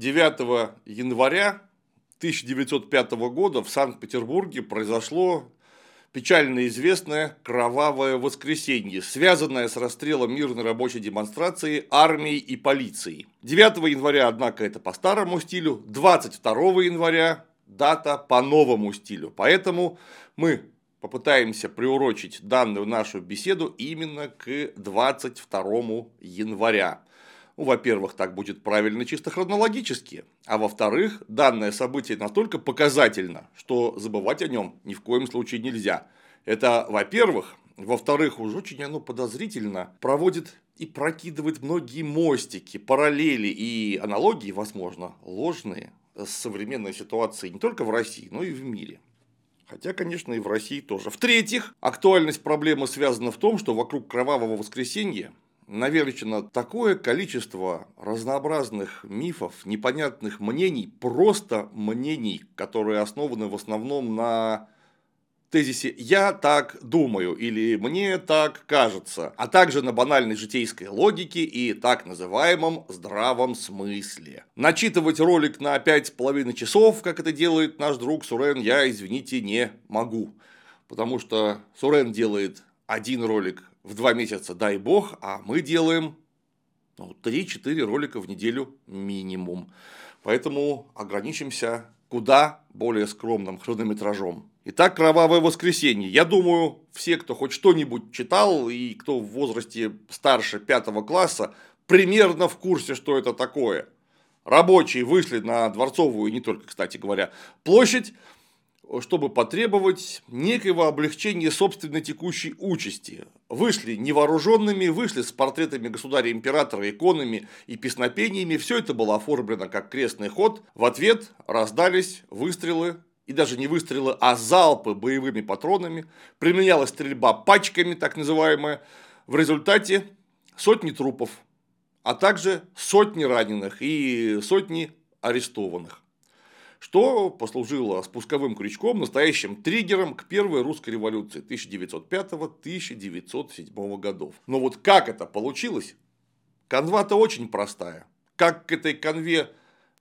9 января 1905 года в Санкт-Петербурге произошло печально известное «Кровавое воскресенье», связанное с расстрелом мирной рабочей демонстрации армией и полицией. 9 января, однако, это по старому стилю, 22 января дата по новому стилю. Поэтому мы попытаемся приурочить данную нашу беседу именно к 22 января. Ну, во-первых, так будет правильно чисто хронологически, а во-вторых, данное событие настолько показательно, что забывать о нем ни в коем случае нельзя. Это, во-первых, во-вторых, уж очень оно подозрительно проводит и прокидывает многие мостики, параллели и аналогии, возможно, ложные с современной ситуацией не только в России, но и в мире. Хотя, конечно, и в России тоже. В-третьих, актуальность проблемы связана в том, что вокруг кровавого воскресенья наверчено такое количество разнообразных мифов, непонятных мнений, просто мнений, которые основаны в основном на тезисе «я так думаю» или «мне так кажется», а также на банальной житейской логике и так называемом здравом смысле. Начитывать ролик на пять с половиной часов, как это делает наш друг Сурен, я, извините, не могу. Потому что Сурен делает один ролик в два месяца, дай бог, а мы делаем ну, 3-4 ролика в неделю минимум. Поэтому ограничимся куда более скромным хронометражом. Итак, «Кровавое воскресенье». Я думаю, все, кто хоть что-нибудь читал и кто в возрасте старше пятого класса, примерно в курсе, что это такое. Рабочие вышли на Дворцовую, не только, кстати говоря, площадь, чтобы потребовать некого облегчения собственной текущей участи. Вышли невооруженными, вышли с портретами государя-императора, иконами и песнопениями. Все это было оформлено как крестный ход. В ответ раздались выстрелы и даже не выстрелы, а залпы боевыми патронами. Применялась стрельба пачками, так называемая. В результате сотни трупов, а также сотни раненых и сотни арестованных что послужило спусковым крючком, настоящим триггером к первой русской революции 1905-1907 годов. Но вот как это получилось? Канва-то очень простая. Как к этой конве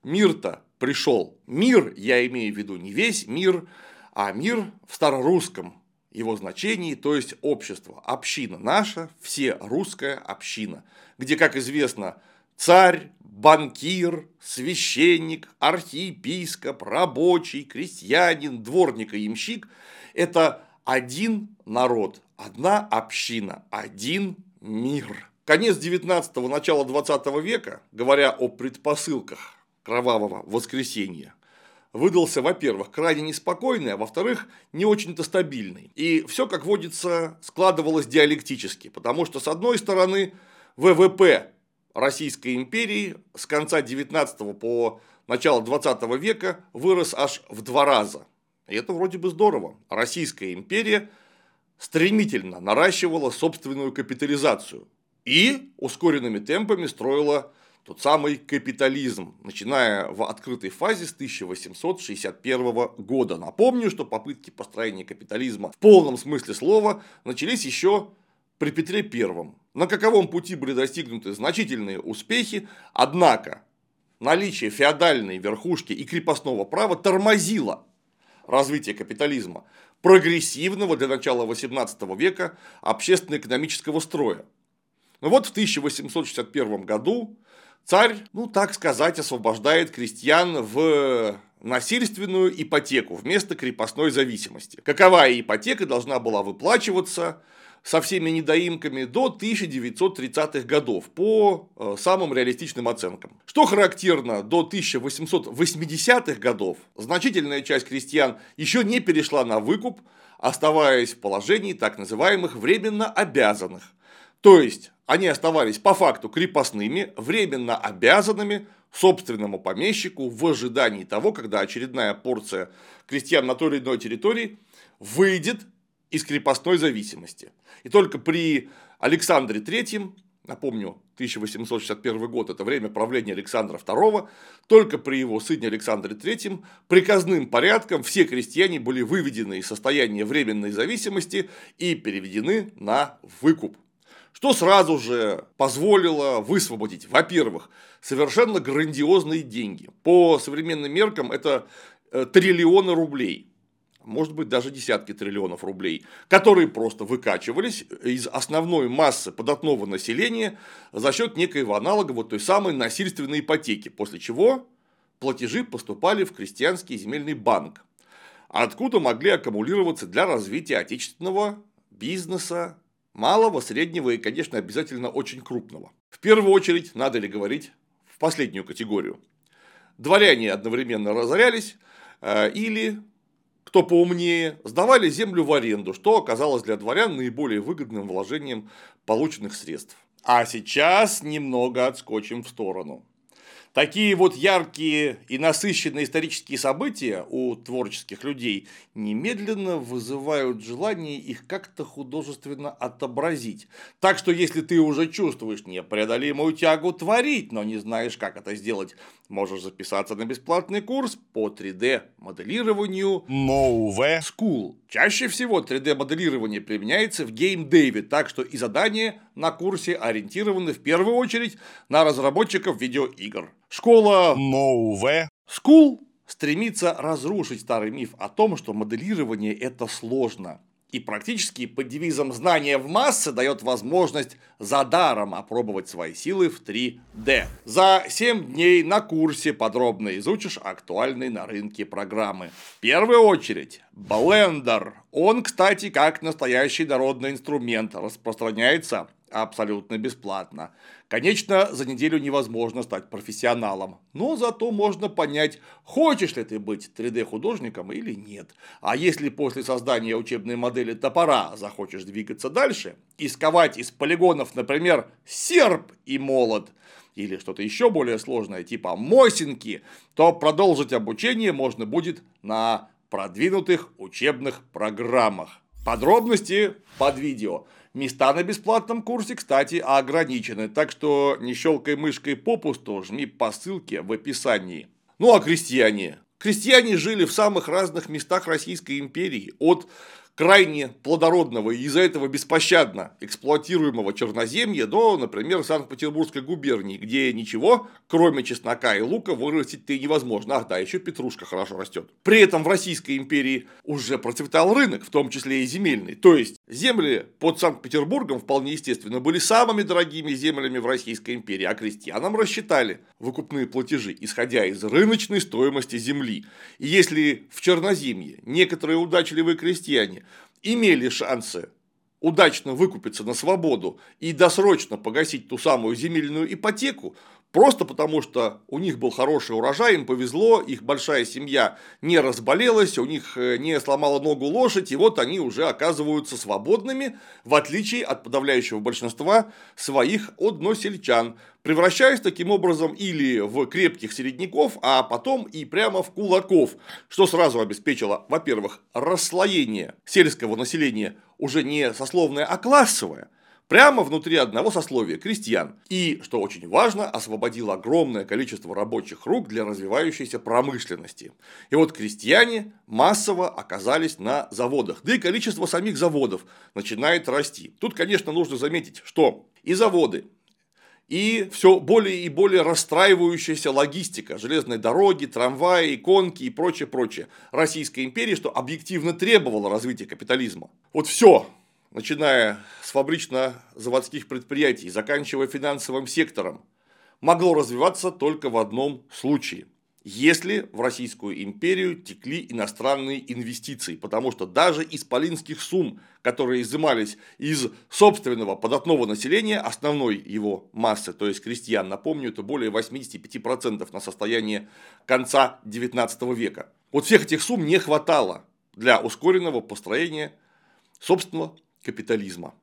мир-то пришел? Мир, я имею в виду не весь мир, а мир в старорусском его значении, то есть общество, община наша, все русская община, где, как известно, царь, банкир, священник, архиепископ, рабочий, крестьянин, дворник и ямщик – это один народ, одна община, один мир. Конец 19-го, начало 20 века, говоря о предпосылках кровавого воскресенья, выдался, во-первых, крайне неспокойный, а во-вторых, не очень-то стабильный. И все, как водится, складывалось диалектически, потому что, с одной стороны, ВВП Российской империи с конца 19 по начало 20 века вырос аж в два раза. И это вроде бы здорово. Российская империя стремительно наращивала собственную капитализацию и ускоренными темпами строила тот самый капитализм, начиная в открытой фазе с 1861 года. Напомню, что попытки построения капитализма в полном смысле слова начались еще при Петре I. На каковом пути были достигнуты значительные успехи, однако наличие феодальной верхушки и крепостного права тормозило развитие капитализма, прогрессивного для начала XVIII века общественно-экономического строя. Но вот в 1861 году царь, ну так сказать, освобождает крестьян в насильственную ипотеку вместо крепостной зависимости. Каковая ипотека должна была выплачиваться со всеми недоимками до 1930-х годов по э, самым реалистичным оценкам. Что характерно, до 1880-х годов значительная часть крестьян еще не перешла на выкуп, оставаясь в положении так называемых временно обязанных. То есть они оставались по факту крепостными, временно обязанными собственному помещику в ожидании того, когда очередная порция крестьян на той или иной территории выйдет из крепостной зависимости. И только при Александре III, напомню, 1861 год, это время правления Александра II, только при его сыне Александре III приказным порядком все крестьяне были выведены из состояния временной зависимости и переведены на выкуп. что сразу же позволило высвободить, во-первых, совершенно грандиозные деньги. По современным меркам это э, триллионы рублей может быть даже десятки триллионов рублей, которые просто выкачивались из основной массы податного населения за счет некоего аналога вот той самой насильственной ипотеки, после чего платежи поступали в крестьянский земельный банк, откуда могли аккумулироваться для развития отечественного бизнеса, малого, среднего и, конечно, обязательно очень крупного. В первую очередь, надо ли говорить, в последнюю категорию. Дворяне одновременно разорялись, э, или кто поумнее, сдавали землю в аренду, что оказалось для дворян наиболее выгодным вложением полученных средств. А сейчас немного отскочим в сторону. Такие вот яркие и насыщенные исторические события у творческих людей немедленно вызывают желание их как-то художественно отобразить. Так что если ты уже чувствуешь непреодолимую тягу творить, но не знаешь, как это сделать, можешь записаться на бесплатный курс по 3D моделированию Move School. Чаще всего 3D моделирование применяется в геймдеве, так что и задания на курсе ориентированы в первую очередь на разработчиков видеоигр. Школа Move School стремится разрушить старый миф о том, что моделирование это сложно. И практически под девизом «знание в массы» дает возможность за даром опробовать свои силы в 3D. За 7 дней на курсе подробно изучишь актуальные на рынке программы. В первую очередь Blender. Он, кстати, как настоящий народный инструмент распространяется абсолютно бесплатно. Конечно, за неделю невозможно стать профессионалом, но зато можно понять, хочешь ли ты быть 3D-художником или нет. А если после создания учебной модели топора захочешь двигаться дальше и сковать из полигонов, например, серп и молот, или что-то еще более сложное, типа мосинки, то продолжить обучение можно будет на продвинутых учебных программах. Подробности под видео. Места на бесплатном курсе, кстати, ограничены, так что не щелкай мышкой попусту, жми по ссылке в описании. Ну а крестьяне? Крестьяне жили в самых разных местах Российской империи, от крайне плодородного и из-за этого беспощадно эксплуатируемого Черноземья до, например, Санкт-Петербургской губернии, где ничего, кроме чеснока и лука, вырастить-то и невозможно. Ах да, еще петрушка хорошо растет. При этом в Российской империи уже процветал рынок, в том числе и земельный. То есть земли под Санкт-Петербургом вполне естественно были самыми дорогими землями в Российской империи, а крестьянам рассчитали выкупные платежи, исходя из рыночной стоимости земли. И если в Черноземье некоторые удачливые крестьяне имели шансы удачно выкупиться на свободу и досрочно погасить ту самую земельную ипотеку, Просто потому, что у них был хороший урожай, им повезло, их большая семья не разболелась, у них э, не сломала ногу лошадь, и вот они уже оказываются свободными, в отличие от подавляющего большинства своих односельчан, превращаясь таким образом или в крепких середняков, а потом и прямо в кулаков, что сразу обеспечило, во-первых, расслоение сельского населения уже не сословное, а классовое – прямо внутри одного сословия – крестьян. И, что очень важно, освободил огромное количество рабочих рук для развивающейся промышленности. И вот крестьяне массово оказались на заводах, да и количество самих заводов начинает расти. Тут, конечно, нужно заметить, что и заводы, и все более и более расстраивающаяся логистика, железные дороги, трамваи, конки и прочее, прочее. Российской империи, что объективно требовало развития капитализма. Вот все начиная с фабрично-заводских предприятий, заканчивая финансовым сектором, могло развиваться только в одном случае – если в Российскую империю текли иностранные инвестиции, потому что даже из полинских сумм, которые изымались из собственного податного населения, основной его массы, то есть крестьян, напомню, это более 85% на состояние конца 19 века. Вот всех этих сумм не хватало для ускоренного построения собственного капитализма.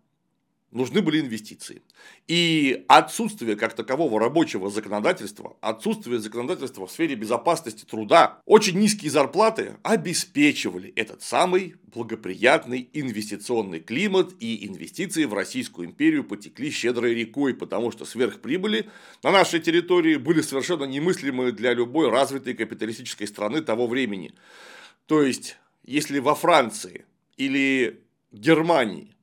Нужны были инвестиции. И отсутствие как такового рабочего законодательства, отсутствие законодательства в сфере безопасности труда, очень низкие зарплаты обеспечивали этот самый благоприятный инвестиционный климат, и инвестиции в Российскую империю потекли щедрой рекой, потому что сверхприбыли на нашей территории были совершенно немыслимы для любой развитой капиталистической страны того времени. То есть, если во Франции или Германии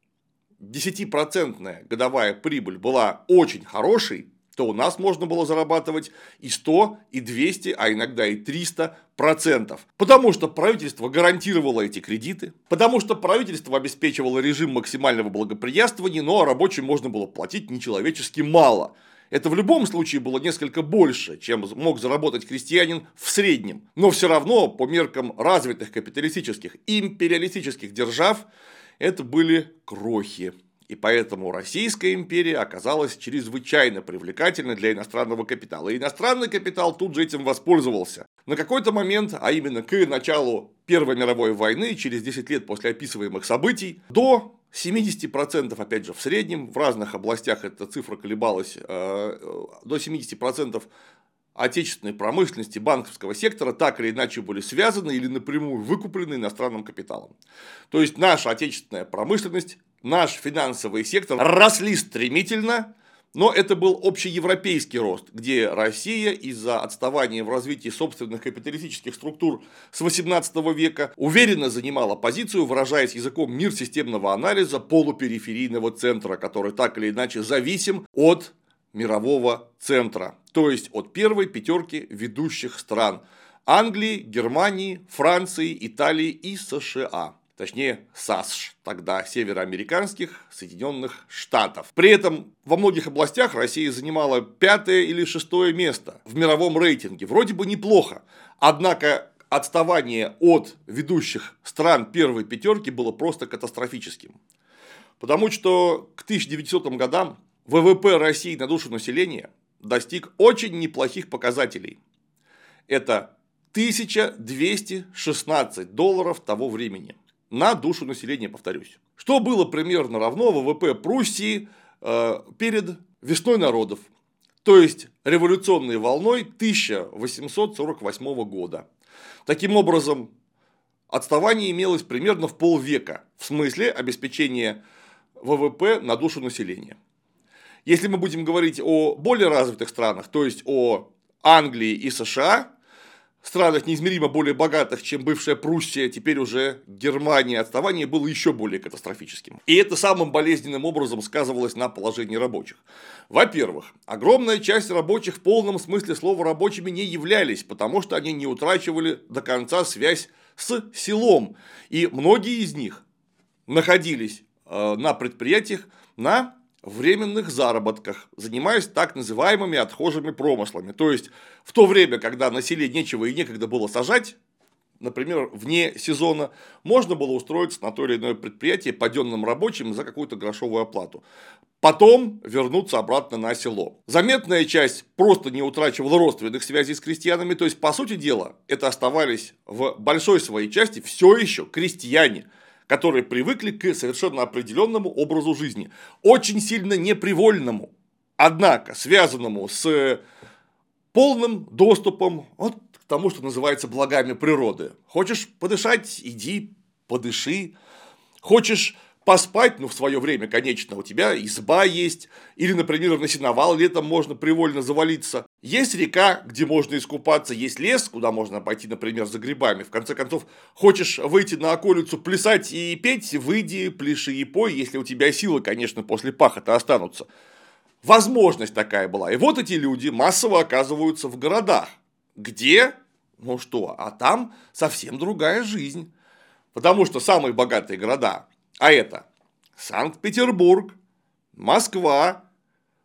10% годовая прибыль была очень хорошей, то у нас можно было зарабатывать и 100, и 200, а иногда и 300 процентов. Потому что правительство гарантировало эти кредиты, потому что правительство обеспечивало режим максимального благоприятствования, но рабочим можно было платить нечеловечески мало. Это в любом случае было несколько больше, чем мог заработать крестьянин в среднем. Но все равно, по меркам развитых капиталистических империалистических держав, это были крохи. И поэтому Российская империя оказалась чрезвычайно привлекательной для иностранного капитала. И иностранный капитал тут же этим воспользовался. На какой-то момент, а именно к началу Первой мировой войны, через 10 лет после описываемых событий, до 70% опять же в среднем, в разных областях эта цифра колебалась, э, до 70% отечественной промышленности банковского сектора так или иначе были связаны или напрямую выкуплены иностранным капиталом. То есть наша отечественная промышленность, наш финансовый сектор росли стремительно, но это был общеевропейский рост, где Россия из-за отставания в развитии собственных капиталистических структур с 18 века уверенно занимала позицию, выражаясь языком мир системного анализа полупериферийного центра, который так или иначе зависим от мирового центра, то есть от первой пятерки ведущих стран Англии, Германии, Франции, Италии и США точнее САСШ, тогда североамериканских Соединенных Штатов. При этом во многих областях Россия занимала пятое или шестое место в мировом рейтинге. Вроде бы неплохо, однако отставание от ведущих стран первой пятерки было просто катастрофическим. Потому что к 1900 годам ВВП России на душу населения достиг очень неплохих показателей. Это 1216 долларов того времени на душу населения, повторюсь. Что было примерно равно ВВП Пруссии э, перед весной народов, то есть революционной волной 1848 года. Таким образом, отставание имелось примерно в полвека в смысле обеспечения ВВП на душу населения. Если мы будем говорить о более развитых странах, то есть о Англии и США, странах неизмеримо более богатых, чем бывшая Пруссия, теперь уже Германия, отставание было еще более катастрофическим. И это самым болезненным образом сказывалось на положении рабочих. Во-первых, огромная часть рабочих в полном смысле слова рабочими не являлись, потому что они не утрачивали до конца связь с селом. И многие из них находились э, на предприятиях на временных заработках, занимаясь так называемыми отхожими промыслами. То есть, в то время, когда на селе нечего и некогда было сажать, например, вне сезона, можно было устроиться на то или иное предприятие паденным рабочим за какую-то грошовую оплату. Потом вернуться обратно на село. Заметная часть просто не утрачивала родственных связей с крестьянами, то есть, по сути дела, это оставались в большой своей части все еще крестьяне – которые привыкли к совершенно определенному образу жизни, очень сильно непривольному, однако связанному с полным доступом вот к тому, что называется благами природы. Хочешь подышать, иди, подыши. Хочешь поспать, ну, в свое время, конечно, у тебя изба есть, или, например, на сеновал летом можно привольно завалиться. Есть река, где можно искупаться, есть лес, куда можно пойти, например, за грибами. В конце концов, хочешь выйти на околицу, плясать и петь, выйди, пляши и пой, если у тебя силы, конечно, после пахота останутся. Возможность такая была. И вот эти люди массово оказываются в городах. Где? Ну что, а там совсем другая жизнь. Потому что самые богатые города а это Санкт-Петербург, Москва,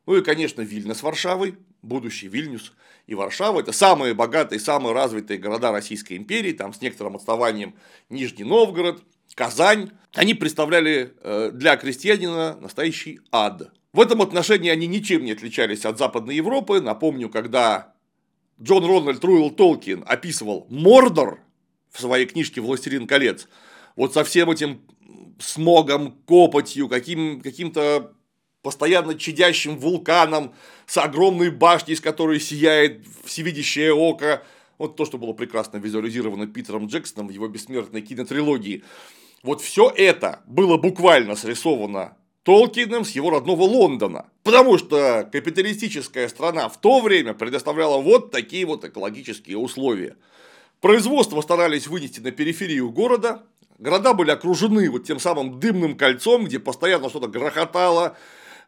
ну и, конечно, Вильна с Варшавой, будущий Вильнюс и Варшава. Это самые богатые, самые развитые города Российской империи, там с некоторым отставанием Нижний Новгород, Казань. Они представляли э, для крестьянина настоящий ад. В этом отношении они ничем не отличались от Западной Европы. Напомню, когда Джон Рональд Руэлл Толкин описывал Мордор в своей книжке «Властелин колец», вот со всем этим смогом, копотью, каким, каким-то постоянно чадящим вулканом, с огромной башней, из которой сияет всевидящее око. Вот то, что было прекрасно визуализировано Питером Джексоном в его бессмертной кинотрилогии. Вот все это было буквально срисовано Толкином с его родного Лондона. Потому что капиталистическая страна в то время предоставляла вот такие вот экологические условия. Производство старались вынести на периферию города, Города были окружены вот тем самым дымным кольцом, где постоянно что-то грохотало,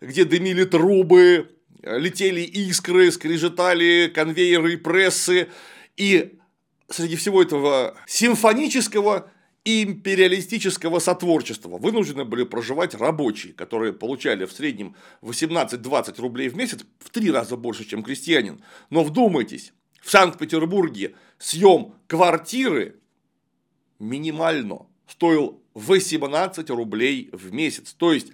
где дымили трубы, летели искры, скрежетали конвейеры и прессы. И среди всего этого симфонического и империалистического сотворчества вынуждены были проживать рабочие, которые получали в среднем 18-20 рублей в месяц, в три раза больше, чем крестьянин. Но вдумайтесь, в Санкт-Петербурге съем квартиры минимально стоил 18 рублей в месяц. То есть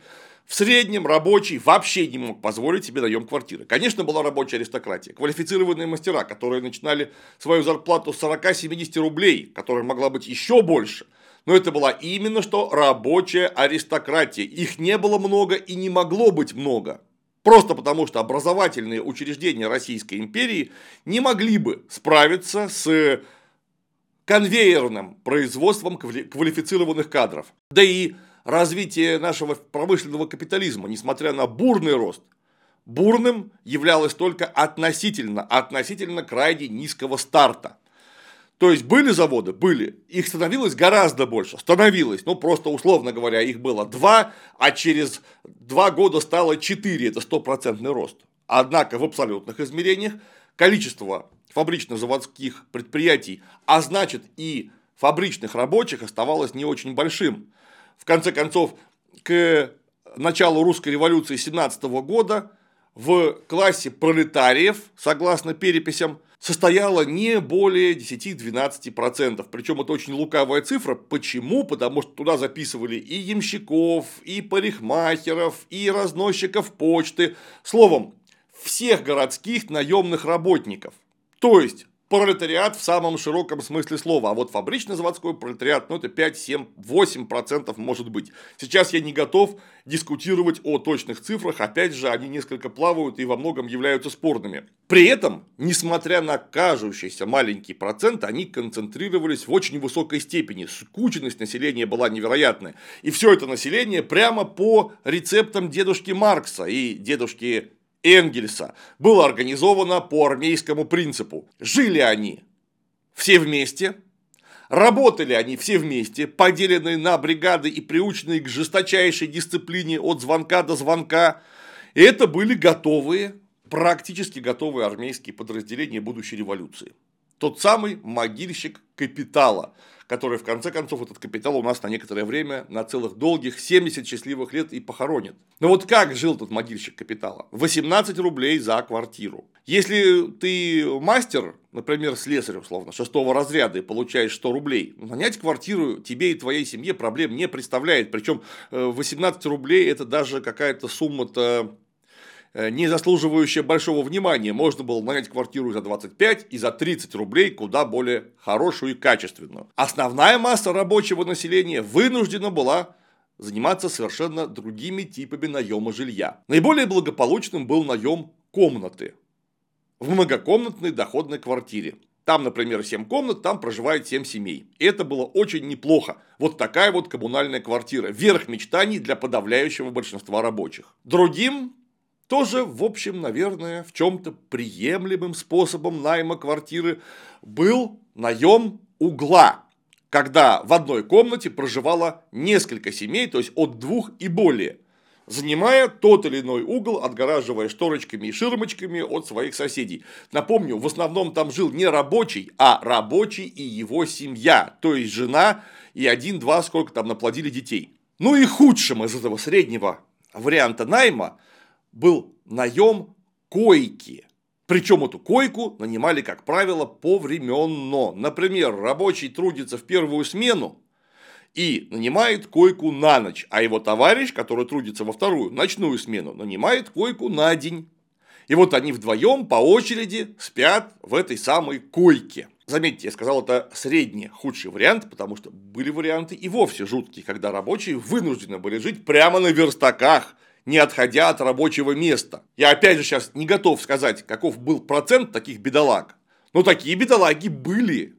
в среднем рабочий вообще не мог позволить себе наем квартиры. Конечно, была рабочая аристократия, квалифицированные мастера, которые начинали свою зарплату с 40-70 рублей, которая могла быть еще больше. Но это была именно что рабочая аристократия. Их не было много и не могло быть много. Просто потому, что образовательные учреждения Российской империи не могли бы справиться с конвейерным производством квалифицированных кадров. Да и развитие нашего промышленного капитализма, несмотря на бурный рост, бурным являлось только относительно, относительно крайне низкого старта. То есть были заводы? Были. Их становилось гораздо больше. Становилось. Ну, просто условно говоря, их было два, а через два года стало четыре. Это стопроцентный рост. Однако в абсолютных измерениях количество фабрично-заводских предприятий, а значит и фабричных рабочих оставалось не очень большим в конце концов, к началу русской революции 17 года в классе пролетариев, согласно переписям, состояло не более 10-12%. Причем это очень лукавая цифра. Почему? Потому что туда записывали и ямщиков, и парикмахеров, и разносчиков почты. Словом, всех городских наемных работников. То есть, пролетариат в самом широком смысле слова. А вот фабрично-заводской пролетариат, ну это 5, 7, 8 процентов может быть. Сейчас я не готов дискутировать о точных цифрах, опять же, они несколько плавают и во многом являются спорными. При этом, несмотря на кажущийся маленький процент, они концентрировались в очень высокой степени. Скученность населения была невероятная. И все это население прямо по рецептам дедушки Маркса и дедушки Энгельса было организовано по армейскому принципу. Жили они все вместе, работали они все вместе, поделенные на бригады и приученные к жесточайшей дисциплине от звонка до звонка. И это были готовые, практически готовые армейские подразделения будущей революции. Тот самый могильщик капитала, который в конце концов этот капитал у нас на некоторое время, на целых долгих 70 счастливых лет и похоронит. Но вот как жил этот могильщик капитала? 18 рублей за квартиру. Если ты мастер, например, слесарь, условно, шестого разряда и получаешь 100 рублей, нанять квартиру тебе и твоей семье проблем не представляет. Причем 18 э, рублей это даже какая-то сумма-то не заслуживающая большого внимания. Можно было нанять квартиру за 25 и за 30 рублей куда более хорошую и качественную. Основная масса рабочего населения вынуждена была заниматься совершенно другими типами наема жилья. Наиболее благополучным был наем комнаты в многокомнатной доходной квартире. Там, например, 7 комнат, там проживает 7 семей. И это было очень неплохо. Вот такая вот коммунальная квартира. Верх мечтаний для подавляющего большинства рабочих. Другим тоже, в общем, наверное, в чем-то приемлемым способом найма квартиры был наем угла, когда в одной комнате проживало несколько семей, то есть от двух и более, занимая тот или иной угол, отгораживая шторочками и ширмочками от своих соседей. Напомню, в основном там жил не рабочий, а рабочий и его семья, то есть жена и один-два, сколько там наплодили детей. Ну и худшим из этого среднего варианта найма был наем койки. Причем эту койку нанимали, как правило, повременно. Например, рабочий трудится в первую смену и нанимает койку на ночь, а его товарищ, который трудится во вторую, ночную смену, нанимает койку на день. И вот они вдвоем по очереди спят в этой самой койке. Заметьте, я сказал, это средний худший вариант, потому что были варианты и вовсе жуткие, когда рабочие вынуждены были жить прямо на верстаках, не отходя от рабочего места. Я опять же сейчас не готов сказать, каков был процент таких бедолаг. Но такие бедолаги были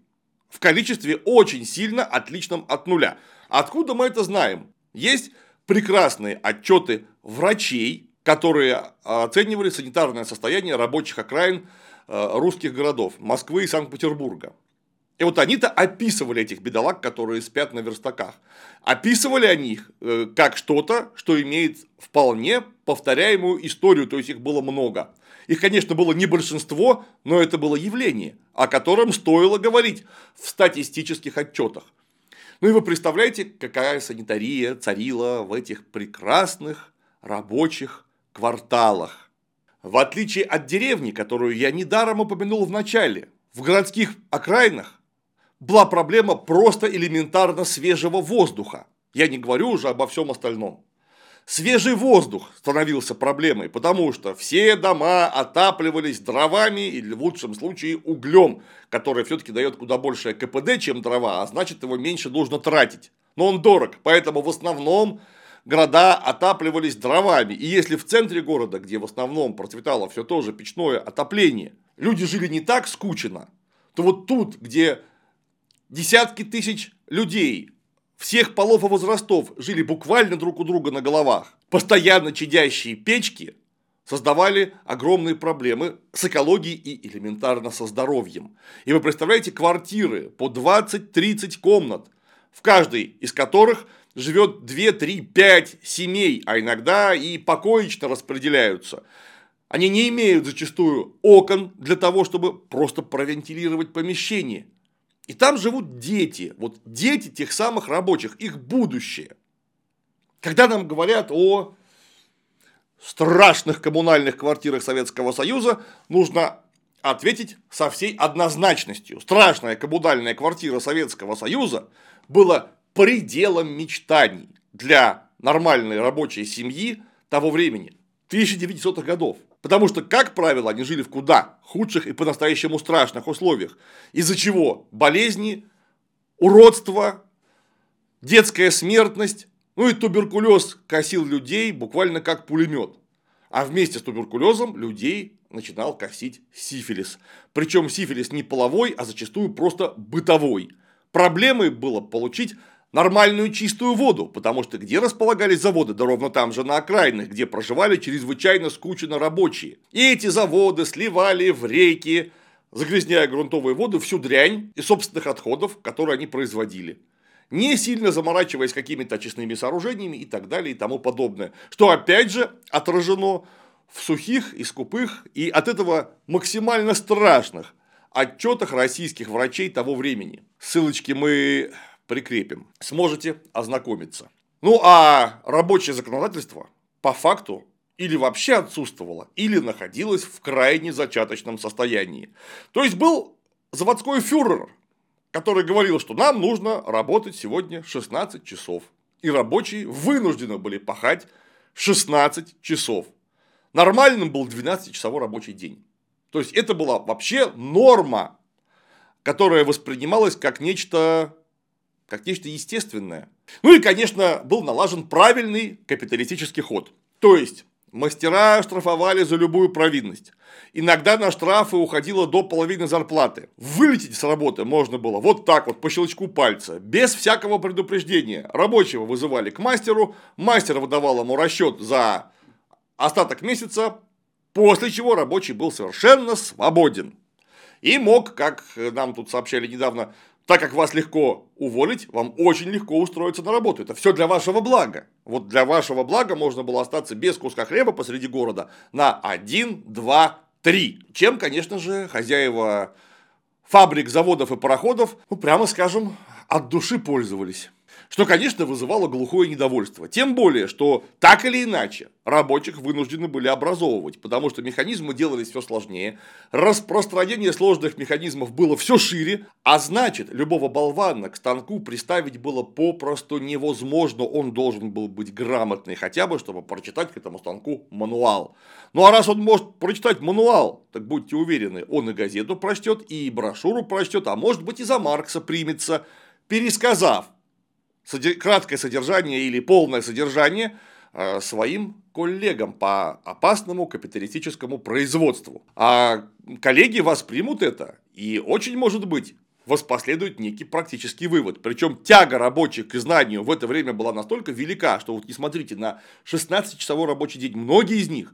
в количестве очень сильно отличном от нуля. Откуда мы это знаем? Есть прекрасные отчеты врачей, которые оценивали санитарное состояние рабочих окраин э, русских городов Москвы и Санкт-Петербурга. И вот они-то описывали этих бедолаг, которые спят на верстаках. Описывали они их э, как что-то, что имеет вполне повторяемую историю, то есть их было много. Их, конечно, было не большинство, но это было явление, о котором стоило говорить в статистических отчетах. Ну и вы представляете, какая санитария царила в этих прекрасных рабочих кварталах. В отличие от деревни, которую я недаром упомянул в начале, в городских окраинах была проблема просто элементарно свежего воздуха. Я не говорю уже обо всем остальном. Свежий воздух становился проблемой, потому что все дома отапливались дровами или в лучшем случае углем, который все-таки дает куда большее КПД, чем дрова, а значит его меньше нужно тратить. Но он дорог, поэтому в основном города отапливались дровами. И если в центре города, где в основном процветало все то же печное отопление, люди жили не так скучно, то вот тут, где десятки тысяч людей всех полов и возрастов жили буквально друг у друга на головах. Постоянно чадящие печки создавали огромные проблемы с экологией и элементарно со здоровьем. И вы представляете квартиры по 20-30 комнат, в каждой из которых живет 2, 3, 5 семей, а иногда и покоечно распределяются. Они не имеют зачастую окон для того, чтобы просто провентилировать помещение. И там живут дети, вот дети тех самых рабочих, их будущее. Когда нам говорят о страшных коммунальных квартирах Советского Союза, нужно ответить со всей однозначностью. Страшная коммунальная квартира Советского Союза была пределом мечтаний для нормальной рабочей семьи того времени, 1900-х годов. Потому что, как правило, они жили в куда худших и по-настоящему страшных условиях. Из-за чего болезни, уродство, детская смертность, ну и туберкулез косил людей буквально как пулемет. А вместе с туберкулезом людей начинал косить сифилис. Причем сифилис не половой, а зачастую просто бытовой. Проблемой было получить нормальную чистую воду, потому что где располагались заводы, да ровно там же на окраинах, где проживали чрезвычайно скучно рабочие. И эти заводы сливали в реки, загрязняя грунтовые воды, всю дрянь и собственных отходов, которые они производили. Не сильно заморачиваясь какими-то очистными сооружениями и так далее и тому подобное. Что опять же отражено в сухих и скупых и от этого максимально страшных отчетах российских врачей того времени. Ссылочки мы прикрепим. Сможете ознакомиться. Ну а рабочее законодательство по факту или вообще отсутствовало, или находилось в крайне зачаточном состоянии. То есть был заводской фюрер, который говорил, что нам нужно работать сегодня 16 часов. И рабочие вынуждены были пахать 16 часов. Нормальным был 12-часовой рабочий день. То есть это была вообще норма, которая воспринималась как нечто как нечто естественное. Ну и, конечно, был налажен правильный капиталистический ход. То есть, мастера штрафовали за любую провинность. Иногда на штрафы уходило до половины зарплаты. Вылететь с работы можно было вот так вот, по щелчку пальца, без всякого предупреждения. Рабочего вызывали к мастеру, мастер выдавал ему расчет за остаток месяца, после чего рабочий был совершенно свободен. И мог, как нам тут сообщали недавно, так как вас легко уволить, вам очень легко устроиться на работу. Это все для вашего блага. Вот для вашего блага можно было остаться без куска хлеба посреди города на 1, 2, 3. Чем, конечно же, хозяева фабрик, заводов и пароходов, ну, прямо скажем, от души пользовались. Что, конечно, вызывало глухое недовольство. Тем более, что так или иначе рабочих вынуждены были образовывать, потому что механизмы делались все сложнее, распространение сложных механизмов было все шире, а значит, любого болвана к станку приставить было попросту невозможно, он должен был быть грамотный хотя бы, чтобы прочитать к этому станку мануал. Ну а раз он может прочитать мануал, так будьте уверены, он и газету прочтет, и брошюру прочтет, а может быть и за Маркса примется, пересказав краткое содержание или полное содержание э, своим коллегам по опасному капиталистическому производству. А коллеги воспримут это, и очень может быть, воспоследует некий практический вывод. Причем тяга рабочих к знанию в это время была настолько велика, что вот не смотрите на 16-часовой рабочий день, многие из них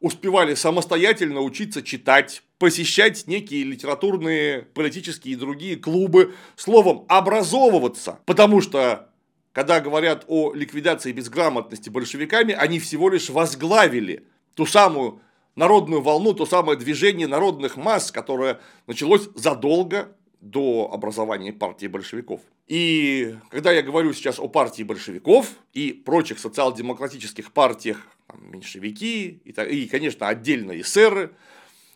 успевали самостоятельно учиться читать, посещать некие литературные, политические и другие клубы, словом, образовываться. Потому что, когда говорят о ликвидации безграмотности большевиками, они всего лишь возглавили ту самую народную волну, то самое движение народных масс, которое началось задолго до образования партии большевиков. И когда я говорю сейчас о партии большевиков и прочих социал-демократических партиях, там, меньшевики и, и, конечно, отдельно эсеры,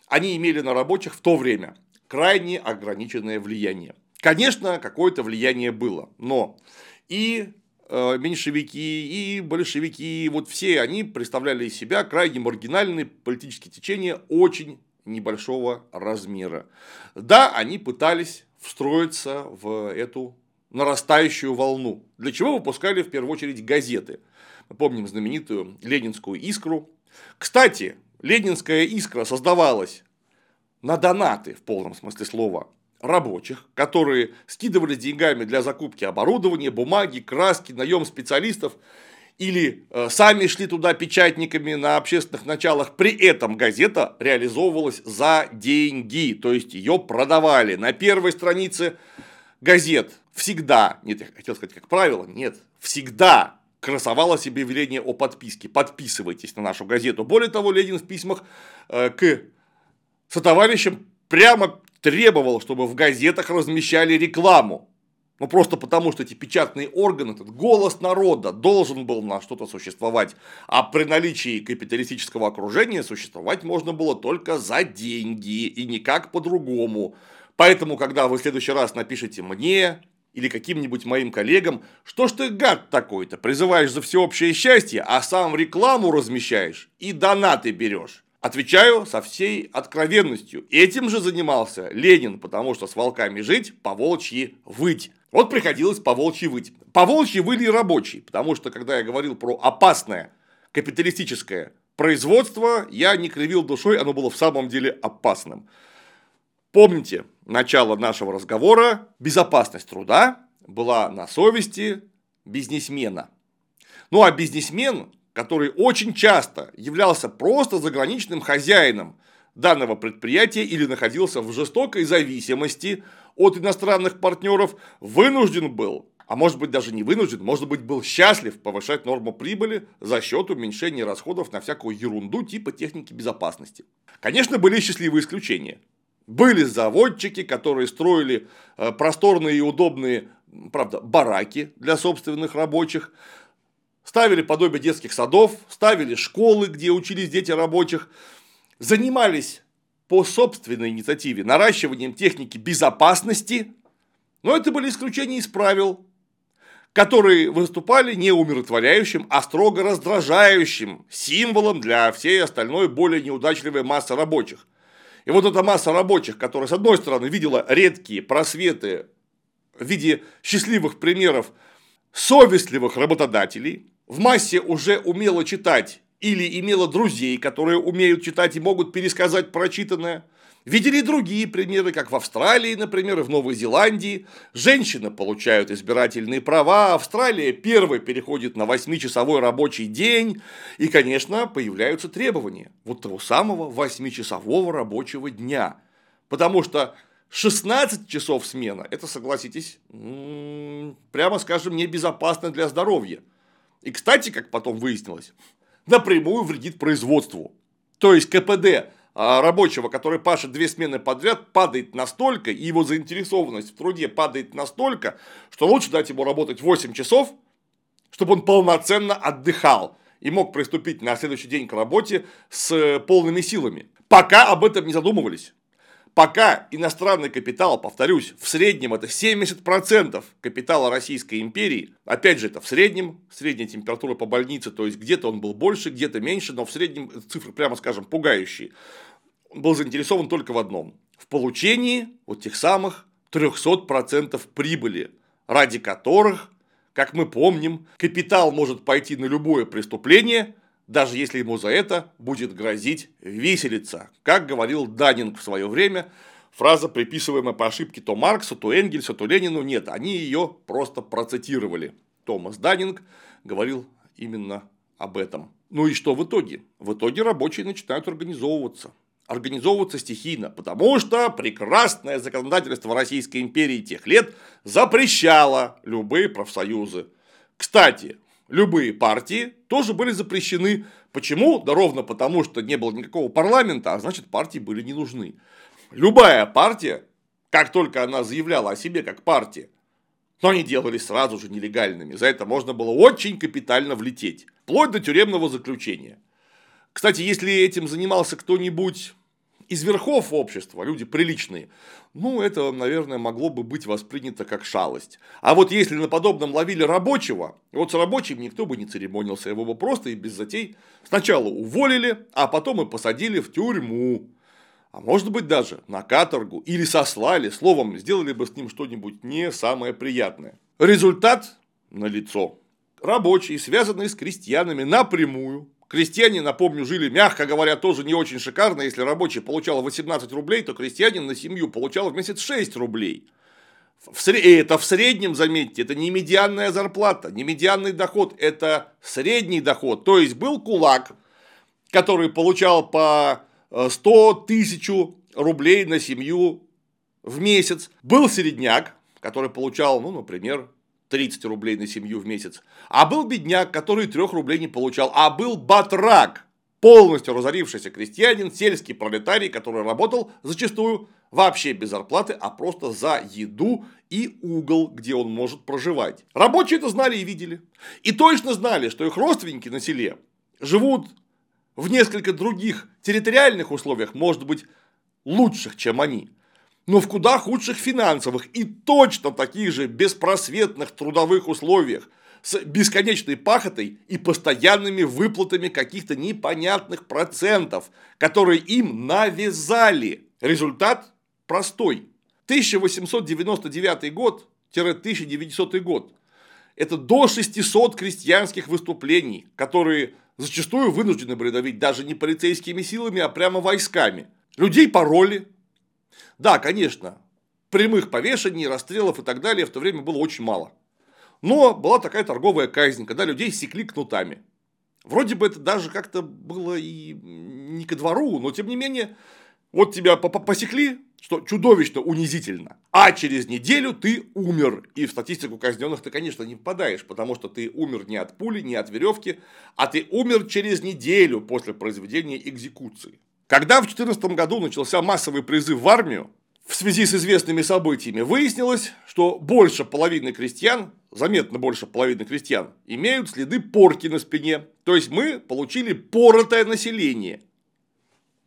они имели на рабочих в то время крайне ограниченное влияние. Конечно, какое-то влияние было, но и э, меньшевики, и большевики, вот все они представляли из себя крайне маргинальные политические течения очень небольшого размера. Да, они пытались встроиться в эту нарастающую волну, для чего выпускали в первую очередь газеты. Мы помним знаменитую Ленинскую искру. Кстати, Ленинская искра создавалась на донаты, в полном смысле слова, рабочих, которые скидывали деньгами для закупки оборудования, бумаги, краски, наем специалистов или э, сами шли туда печатниками на общественных началах. При этом газета реализовывалась за деньги, то есть ее продавали. На первой странице газет всегда, нет, я хотел сказать как правило, нет, всегда красовалось объявление о подписке. Подписывайтесь на нашу газету. Более того, Ленин в письмах э, к сотоварищам прямо требовал, чтобы в газетах размещали рекламу. Ну, просто потому, что эти печатные органы, этот голос народа должен был на что-то существовать. А при наличии капиталистического окружения существовать можно было только за деньги и никак по-другому. Поэтому, когда вы в следующий раз напишите мне или каким-нибудь моим коллегам, что ж ты гад такой-то, призываешь за всеобщее счастье, а сам рекламу размещаешь и донаты берешь. Отвечаю со всей откровенностью. Этим же занимался Ленин, потому что с волками жить, по волчьи выть. Вот приходилось по волчьи выть. По волчьи выли рабочие, потому что, когда я говорил про опасное капиталистическое производство, я не кривил душой, оно было в самом деле опасным. Помните начало нашего разговора, безопасность труда была на совести бизнесмена. Ну а бизнесмен, который очень часто являлся просто заграничным хозяином данного предприятия или находился в жестокой зависимости от иностранных партнеров, вынужден был, а может быть даже не вынужден, может быть был счастлив повышать норму прибыли за счет уменьшения расходов на всякую ерунду типа техники безопасности. Конечно, были счастливые исключения. Были заводчики, которые строили э, просторные и удобные, правда, бараки для собственных рабочих, ставили подобие детских садов, ставили школы, где учились дети рабочих, занимались по собственной инициативе наращиванием техники безопасности, но это были исключения из правил, которые выступали не умиротворяющим, а строго раздражающим символом для всей остальной более неудачливой массы рабочих. И вот эта масса рабочих, которая, с одной стороны, видела редкие просветы в виде счастливых примеров совестливых работодателей, в массе уже умела читать или имела друзей, которые умеют читать и могут пересказать прочитанное. Видели другие примеры, как в Австралии, например, и в Новой Зеландии. Женщины получают избирательные права, Австралия первой переходит на 8-часовой рабочий день, и, конечно, появляются требования вот того самого 8-часового рабочего дня. Потому что 16 часов смена, это, согласитесь, прямо скажем, небезопасно для здоровья. И, кстати, как потом выяснилось, напрямую вредит производству. То есть КПД а, рабочего, который пашет две смены подряд, падает настолько, и его заинтересованность в труде падает настолько, что лучше дать ему работать 8 часов, чтобы он полноценно отдыхал и мог приступить на следующий день к работе с полными силами. Пока об этом не задумывались. Пока иностранный капитал, повторюсь, в среднем это 70% капитала Российской империи, опять же, это в среднем, средняя температура по больнице, то есть где-то он был больше, где-то меньше, но в среднем цифры, прямо скажем, пугающие. Он был заинтересован только в одном – в получении вот тех самых 300% прибыли, ради которых, как мы помним, капитал может пойти на любое преступление – даже если ему за это будет грозить виселица. Как говорил Данинг в свое время, фраза, приписываемая по ошибке то Марксу, то Энгельсу, то Ленину, нет, они ее просто процитировали. Томас Данинг говорил именно об этом. Ну и что в итоге? В итоге рабочие начинают организовываться. Организовываться стихийно, потому что прекрасное законодательство Российской империи тех лет запрещало любые профсоюзы. Кстати, любые партии тоже были запрещены. Почему? Да ровно потому, что не было никакого парламента, а значит партии были не нужны. Любая партия, как только она заявляла о себе как партия, но они делались сразу же нелегальными. За это можно было очень капитально влететь. Вплоть до тюремного заключения. Кстати, если этим занимался кто-нибудь из верхов общества, люди приличные, ну, это, наверное, могло бы быть воспринято как шалость. А вот если на подобном ловили рабочего, вот с рабочим никто бы не церемонился, его бы просто и без затей сначала уволили, а потом и посадили в тюрьму. А может быть даже на каторгу или сослали, словом, сделали бы с ним что-нибудь не самое приятное. Результат налицо. Рабочие, связанные с крестьянами напрямую, Крестьяне, напомню, жили, мягко говоря, тоже не очень шикарно. Если рабочий получал 18 рублей, то крестьянин на семью получал в месяц 6 рублей. В сред... Это в среднем, заметьте, это не медианная зарплата, не медианный доход, это средний доход. То есть был кулак, который получал по 100 э, тысяч рублей на семью в месяц. Был середняк, который получал, ну, например, 30 рублей на семью в месяц. А был бедняк, который 3 рублей не получал. А был батрак, полностью разорившийся крестьянин, сельский пролетарий, который работал зачастую вообще без зарплаты, а просто за еду и угол, где он может проживать. Рабочие это знали и видели. И точно знали, что их родственники на селе живут в несколько других территориальных условиях, может быть, лучших, чем они но в куда худших финансовых и точно таких же беспросветных трудовых условиях с бесконечной пахотой и постоянными выплатами каких-то непонятных процентов, которые им навязали. Результат простой. 1899 год-1900 год. Это до 600 крестьянских выступлений, которые зачастую вынуждены были давить даже не полицейскими силами, а прямо войсками. Людей пороли, да, конечно, прямых повешений, расстрелов и так далее в то время было очень мало. Но была такая торговая казнь, когда людей секли кнутами. Вроде бы это даже как-то было и не ко двору, но тем не менее, вот тебя посекли, что чудовищно унизительно. А через неделю ты умер. И в статистику казненных ты, конечно, не попадаешь, потому что ты умер не от пули, не от веревки, а ты умер через неделю после произведения экзекуции. Когда в 2014 году начался массовый призыв в армию, в связи с известными событиями выяснилось, что больше половины крестьян, заметно больше половины крестьян, имеют следы порки на спине. То есть мы получили поротое население.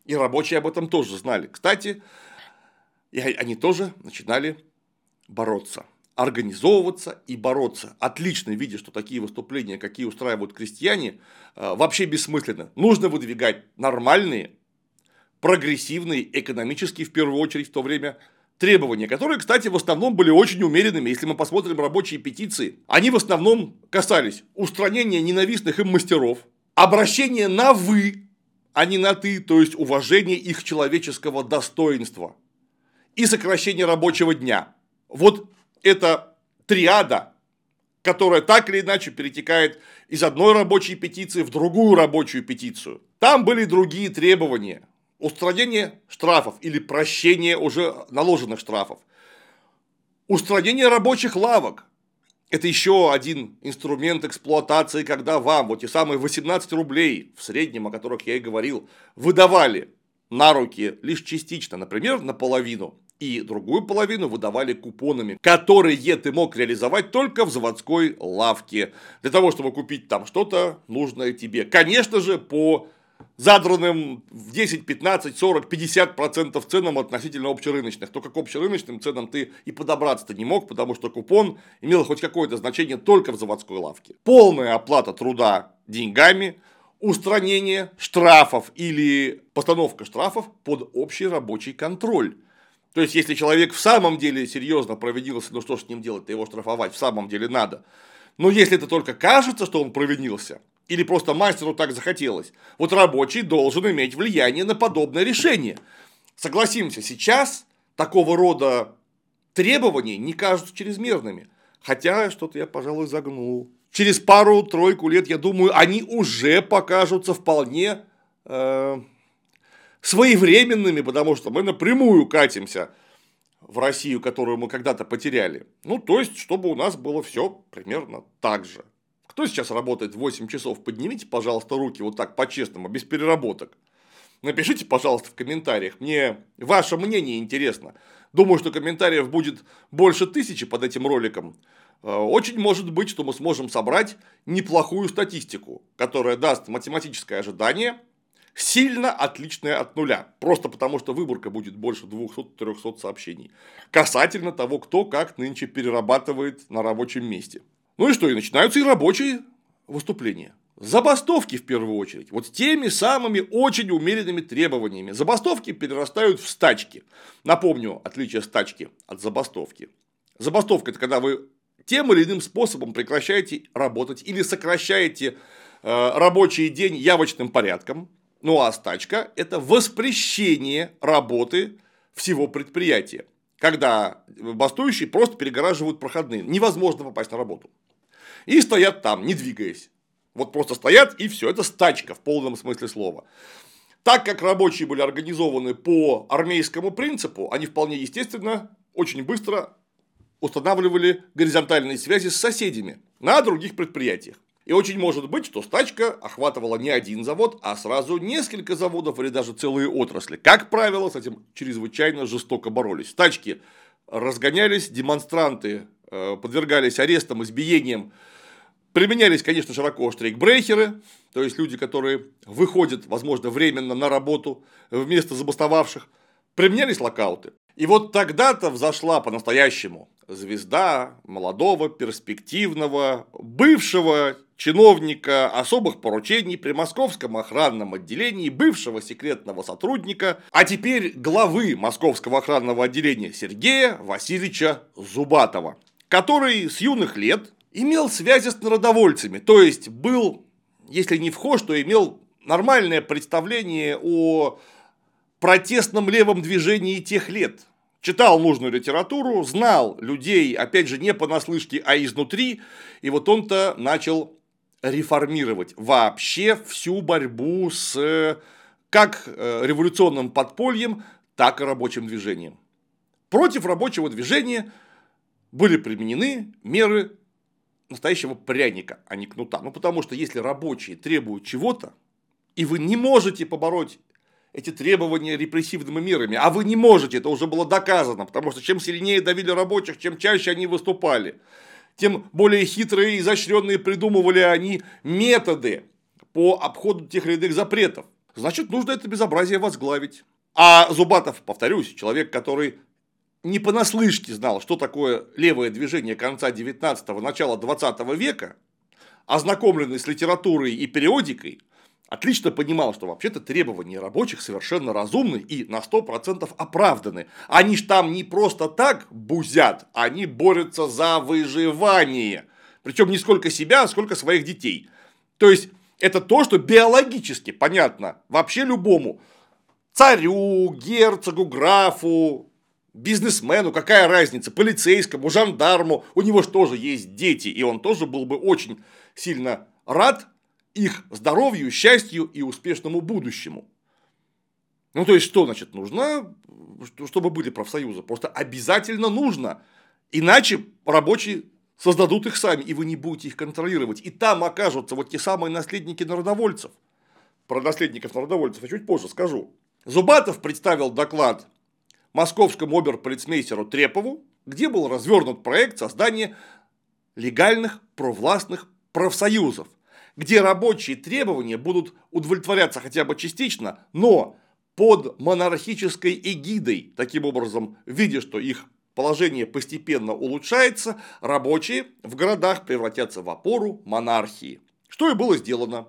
И рабочие об этом тоже знали. Кстати, и они тоже начинали бороться организовываться и бороться. Отлично видя, что такие выступления, какие устраивают крестьяне, э, вообще бессмысленны. Нужно выдвигать нормальные, прогрессивные, экономические, в первую очередь, в то время требования, которые, кстати, в основном были очень умеренными. Если мы посмотрим рабочие петиции, они в основном касались устранения ненавистных им мастеров, обращения на «вы», а не на «ты», то есть уважения их человеческого достоинства и сокращения рабочего дня. Вот это триада, которая так или иначе перетекает из одной рабочей петиции в другую рабочую петицию. Там были другие требования устранение штрафов или прощение уже наложенных штрафов, устранение рабочих лавок. Это еще один инструмент эксплуатации, когда вам вот те самые 18 рублей в среднем, о которых я и говорил, выдавали на руки лишь частично, например, наполовину, и другую половину выдавали купонами, которые ты мог реализовать только в заводской лавке, для того, чтобы купить там что-то нужное тебе. Конечно же, по задранным в 10, 15, 40, 50 процентов ценам относительно общерыночных. Только к общерыночным ценам ты и подобраться-то не мог, потому что купон имел хоть какое-то значение только в заводской лавке. Полная оплата труда деньгами, устранение штрафов или постановка штрафов под общий рабочий контроль. То есть, если человек в самом деле серьезно провинился, ну что с ним делать, его штрафовать в самом деле надо. Но если это только кажется, что он провинился, или просто мастеру так захотелось. Вот рабочий должен иметь влияние на подобное решение. Согласимся, сейчас такого рода требования не кажутся чрезмерными. Хотя что-то я, пожалуй, загнул. через пару-тройку лет, я думаю, они уже покажутся вполне э, своевременными, потому что мы напрямую катимся в Россию, которую мы когда-то потеряли. Ну, то есть, чтобы у нас было все примерно так же. Кто сейчас работает 8 часов, поднимите, пожалуйста, руки вот так по-честному, без переработок. Напишите, пожалуйста, в комментариях. Мне ваше мнение интересно. Думаю, что комментариев будет больше тысячи под этим роликом. Э, очень может быть, что мы сможем собрать неплохую статистику, которая даст математическое ожидание сильно отличное от нуля. Просто потому, что выборка будет больше 200-300 сообщений. Касательно того, кто как нынче перерабатывает на рабочем месте. Ну и что, и начинаются и рабочие выступления. Забастовки в первую очередь. Вот теми самыми очень умеренными требованиями. Забастовки перерастают в стачки. Напомню, отличие стачки от забастовки. Забастовка – это когда вы тем или иным способом прекращаете работать или сокращаете э, рабочий день явочным порядком. Ну а стачка – это воспрещение работы всего предприятия. Когда бастующие просто перегораживают проходные. Невозможно попасть на работу. И стоят там, не двигаясь. Вот просто стоят и все. Это стачка в полном смысле слова. Так как рабочие были организованы по армейскому принципу, они вполне естественно очень быстро устанавливали горизонтальные связи с соседями на других предприятиях. И очень может быть, что стачка охватывала не один завод, а сразу несколько заводов или даже целые отрасли. Как правило, с этим чрезвычайно жестоко боролись. Стачки разгонялись, демонстранты э, подвергались арестам, избиениям, Применялись, конечно, широко штрейкбрейхеры, то есть люди, которые выходят, возможно, временно на работу вместо забастовавших. Применялись локауты. И вот тогда-то взошла по-настоящему звезда молодого, перспективного, бывшего чиновника особых поручений при Московском охранном отделении, бывшего секретного сотрудника, а теперь главы Московского охранного отделения Сергея Васильевича Зубатова, который с юных лет имел связи с народовольцами, то есть был, если не вхож, то имел нормальное представление о протестном левом движении тех лет. Читал нужную литературу, знал людей, опять же, не понаслышке, а изнутри, и вот он-то начал реформировать вообще всю борьбу с как э, революционным подпольем, так и рабочим движением. Против рабочего движения были применены меры настоящего пряника, а не кнута. Ну, потому что если рабочие требуют чего-то, и вы не можете побороть эти требования репрессивными мерами, а вы не можете, это уже было доказано, потому что чем сильнее давили рабочих, чем чаще они выступали, тем более хитрые и изощренные придумывали они методы по обходу тех или иных запретов. Значит, нужно это безобразие возглавить. А Зубатов, повторюсь, человек, который не понаслышке знал, что такое левое движение конца 19-го, начала 20 века, ознакомленный с литературой и периодикой, отлично понимал, что вообще-то требования рабочих совершенно разумны и на 100% оправданы. Они ж там не просто так бузят, они борются за выживание. Причем не сколько себя, сколько своих детей. То есть, это то, что биологически понятно вообще любому царю, герцогу, графу, бизнесмену, какая разница, полицейскому, жандарму, у него же тоже есть дети, и он тоже был бы очень сильно рад их здоровью, счастью и успешному будущему. Ну, то есть, что значит нужно, чтобы были профсоюзы? Просто обязательно нужно. Иначе рабочие создадут их сами, и вы не будете их контролировать. И там окажутся вот те самые наследники народовольцев. Про наследников народовольцев я чуть позже скажу. Зубатов представил доклад московскому оберполицмейстеру Трепову, где был развернут проект создания легальных провластных профсоюзов, где рабочие требования будут удовлетворяться хотя бы частично, но под монархической эгидой, таким образом, видя, что их положение постепенно улучшается, рабочие в городах превратятся в опору монархии. Что и было сделано.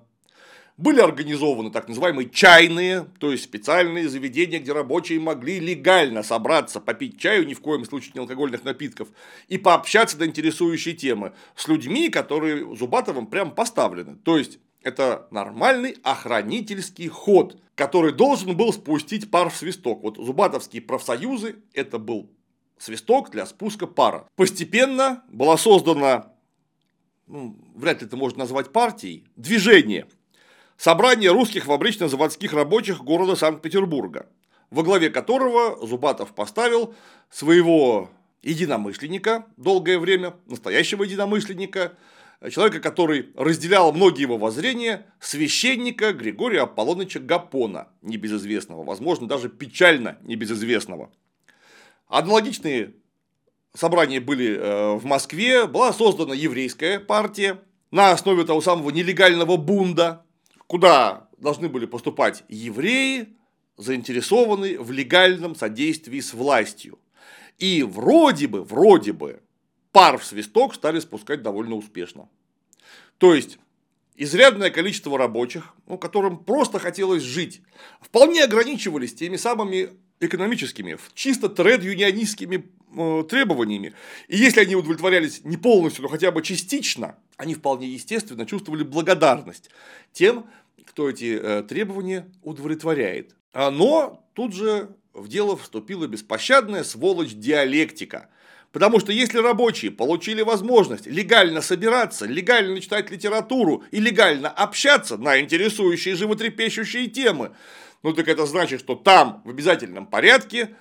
Были организованы так называемые чайные, то есть специальные заведения, где рабочие могли легально собраться, попить чаю, ни в коем случае не алкогольных напитков, и пообщаться до интересующей темы с людьми, которые Зубатовым прям поставлены. То есть, это нормальный охранительский ход, который должен был спустить пар в свисток. Вот зубатовские профсоюзы – это был свисток для спуска пара. Постепенно была создана ну, вряд ли это можно назвать партией, движение. Собрание русских фабрично-заводских рабочих города Санкт-Петербурга, во главе которого Зубатов поставил своего единомышленника долгое время, настоящего единомышленника, человека, который разделял многие его воззрения, священника Григория Аполлоныча Гапона, небезызвестного, возможно, даже печально небезызвестного. Аналогичные собрания были э, в Москве, была создана еврейская партия на основе того самого нелегального бунда, куда должны были поступать евреи, заинтересованные в легальном содействии с властью. И вроде бы, вроде бы, пар в свисток стали спускать довольно успешно. То есть, изрядное количество рабочих, ну, которым просто хотелось жить, вполне ограничивались теми самыми экономическими, чисто тред-юнионистскими э, требованиями. И если они удовлетворялись не полностью, но хотя бы частично, они вполне естественно чувствовали благодарность тем, кто эти э, требования удовлетворяет. Но тут же в дело вступила беспощадная сволочь диалектика. Потому что если рабочие получили возможность легально собираться, легально читать литературу и легально общаться на интересующие животрепещущие темы, ну так это значит, что там в обязательном порядке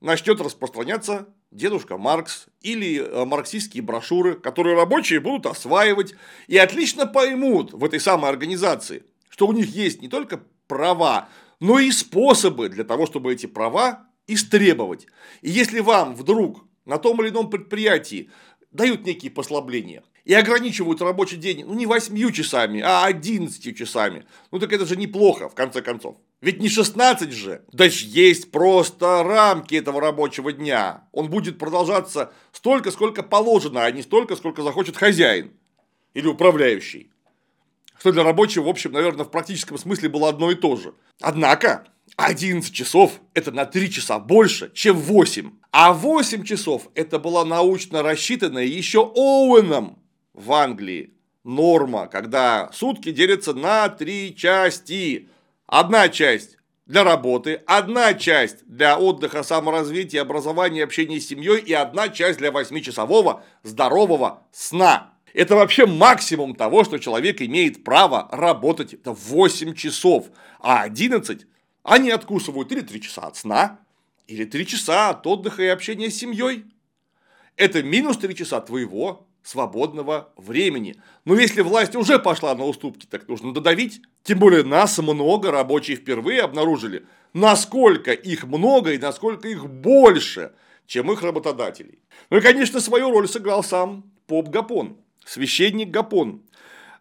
начнет распространяться дедушка Маркс или э, марксистские брошюры, которые рабочие будут осваивать и отлично поймут в этой самой организации, что у них есть не только права, но и способы для того, чтобы эти права истребовать. И если вам вдруг на том или ином предприятии дают некие послабления и ограничивают рабочий день, ну не 8 часами, а 11 часами, ну так это же неплохо, в конце концов. Ведь не 16 же, даже есть просто рамки этого рабочего дня. Он будет продолжаться столько, сколько положено, а не столько, сколько захочет хозяин или управляющий что для рабочего, в общем, наверное, в практическом смысле было одно и то же. Однако, 11 часов – это на 3 часа больше, чем 8. А 8 часов – это была научно рассчитанная еще Оуэном в Англии норма, когда сутки делятся на три части. Одна часть для работы, одна часть для отдыха, саморазвития, образования, общения с семьей и одна часть для 8-часового здорового сна. Это вообще максимум того, что человек имеет право работать. Это 8 часов. А 11 они откусывают или 3 часа от сна, или 3 часа от отдыха и общения с семьей. Это минус 3 часа твоего свободного времени. Но если власть уже пошла на уступки, так нужно додавить. Тем более нас много, рабочие впервые обнаружили, насколько их много и насколько их больше, чем их работодателей. Ну и, конечно, свою роль сыграл сам Поп Гапон священник Гапон,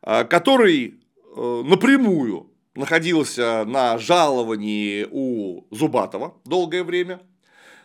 а, который э, напрямую находился на жаловании у Зубатова долгое время,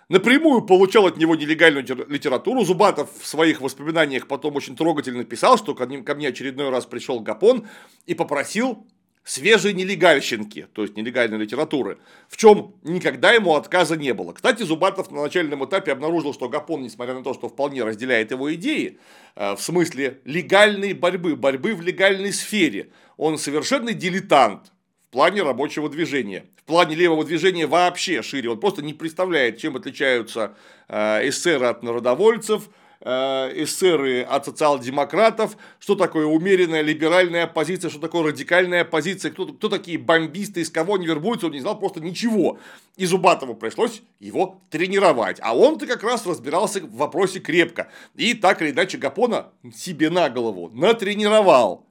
напрямую получал от него нелегальную литературу. Зубатов в своих воспоминаниях потом очень трогательно писал, что ко мне очередной раз пришел Гапон и попросил свежей нелегальщинки, то есть нелегальной литературы, в чем никогда ему отказа не было. Кстати, Зубатов на начальном этапе обнаружил, что Гапон, несмотря на то, что вполне разделяет его идеи, э, в смысле легальной борьбы, борьбы в легальной сфере, он совершенный дилетант в плане рабочего движения. В плане левого движения вообще шире. Он просто не представляет, чем отличаются э, эсеры от народовольцев – Э, эсеры от социал-демократов, что такое умеренная либеральная оппозиция, что такое радикальная оппозиция, кто, кто такие бомбисты, из кого они вербуются, он не знал просто ничего. И Зубатову пришлось его тренировать. А он-то как раз разбирался в вопросе крепко. И так или иначе Гапона себе на голову натренировал.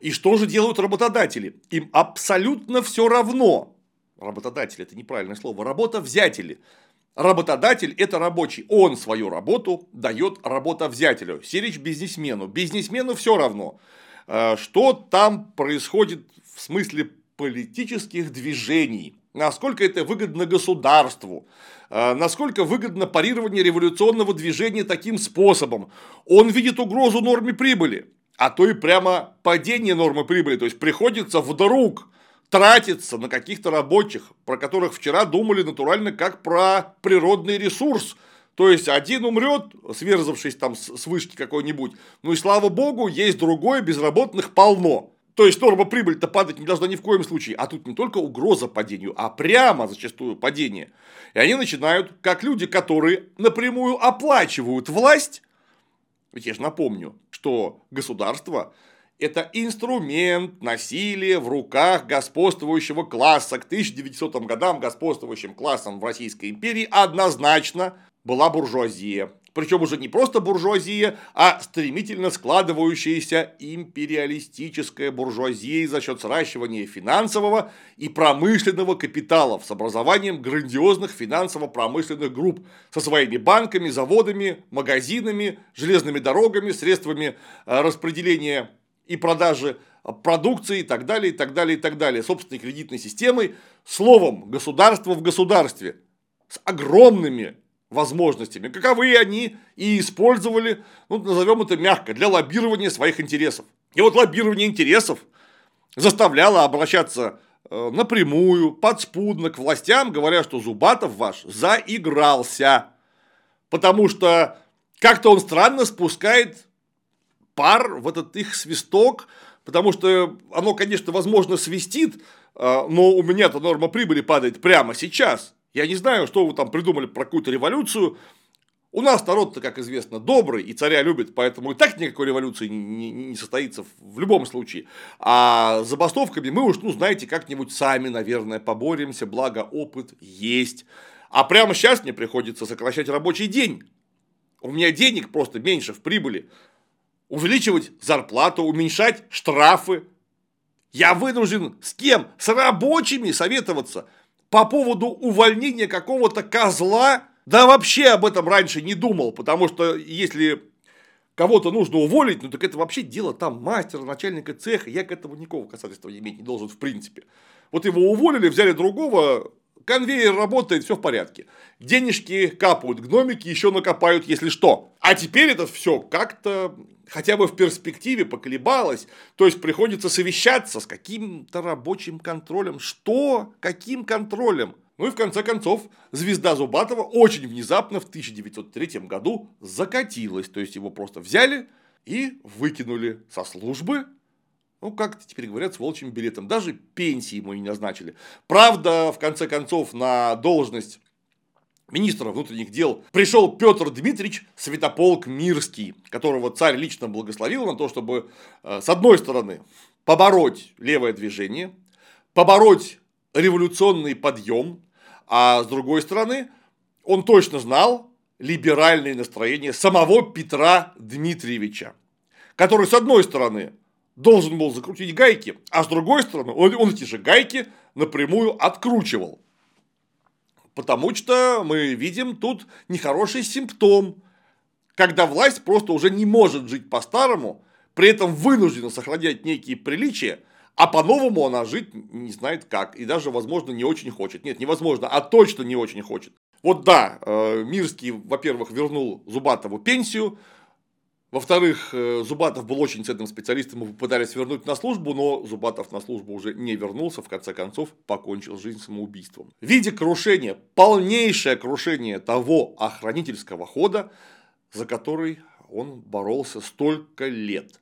И что же делают работодатели? Им абсолютно все равно. Работодатели – это неправильное слово. Работа-взятели. Работодатель – это рабочий. Он свою работу дает работовзятелю. Сирич – бизнесмену. Бизнесмену все равно, э, что там происходит в смысле политических движений. Насколько это выгодно государству, э, насколько выгодно парирование революционного движения таким способом. Он видит угрозу норме прибыли, а то и прямо падение нормы прибыли. То есть приходится вдруг тратится на каких-то рабочих, про которых вчера думали натурально как про природный ресурс. То есть один умрет, сверзавшись там с вышки какой-нибудь, ну и слава богу, есть другой, безработных полно. То есть норма прибыль-то падать не должна ни в коем случае. А тут не только угроза падению, а прямо зачастую падение. И они начинают, как люди, которые напрямую оплачивают власть, Ведь я же напомню, что государство – это инструмент насилия в руках господствующего класса. К 1900 годам господствующим классом в Российской империи однозначно была буржуазия. Причем уже не просто буржуазия, а стремительно складывающаяся империалистическая буржуазия за счет сращивания финансового и промышленного капиталов с образованием грандиозных финансово-промышленных групп со своими банками, заводами, магазинами, железными дорогами, средствами э, распределения и продажи продукции и так далее, и так далее, и так далее, собственной кредитной системой, словом, государство в государстве с огромными возможностями, каковы они и использовали, ну, назовем это мягко, для лоббирования своих интересов. И вот лоббирование интересов заставляло обращаться э, напрямую, подспудно к властям, говоря, что Зубатов ваш заигрался. Потому что как-то он странно спускает пар в этот их свисток, потому что оно, конечно, возможно, свистит, э, но у меня-то норма прибыли падает прямо сейчас. Я не знаю, что вы там придумали про какую-то революцию. У нас народ-то, как известно, добрый и царя любит, поэтому и так никакой революции не, не состоится в любом случае. А забастовками мы уж, ну, знаете, как-нибудь сами, наверное, поборемся, благо опыт есть. А прямо сейчас мне приходится сокращать рабочий день. У меня денег просто меньше в прибыли. Увеличивать зарплату, уменьшать штрафы. Я вынужден с кем? С рабочими советоваться по поводу увольнения какого-то козла, да вообще об этом раньше не думал, потому что если кого-то нужно уволить, ну так это вообще дело там мастера, начальника цеха, я к этому никакого касательства иметь не должен в принципе. Вот его уволили, взяли другого, конвейер работает, все в порядке. Денежки капают, гномики еще накопают, если что. А теперь это все как-то хотя бы в перспективе поколебалось. То есть приходится совещаться с каким-то рабочим контролем. Что? Каким контролем? Ну и в конце концов, звезда Зубатова очень внезапно в 1903 году закатилась. То есть его просто взяли и выкинули со службы ну, как теперь говорят, с волчьим билетом. Даже пенсии ему не назначили. Правда, в конце концов, на должность министра внутренних дел пришел Петр Дмитриевич Святополк Мирский, которого царь лично благословил на то, чтобы, э, с одной стороны, побороть левое движение, побороть революционный подъем, а с другой стороны, он точно знал либеральные настроения самого Петра Дмитриевича, который, с одной стороны, должен был закрутить гайки, а с другой стороны, он, он эти же гайки напрямую откручивал. Потому что мы видим тут нехороший симптом, когда власть просто уже не может жить по-старому, при этом вынуждена сохранять некие приличия, а по-новому она жить не знает как, и даже, возможно, не очень хочет. Нет, невозможно, а точно не очень хочет. Вот да, э, Мирский, во-первых, вернул Зубатову пенсию, во-вторых, э, Зубатов был очень ценным специалистом, его пытались вернуть на службу, но Зубатов на службу уже не вернулся, в конце концов покончил жизнь самоубийством. В виде крушения, полнейшее крушение того охранительского хода, за который он боролся столько лет.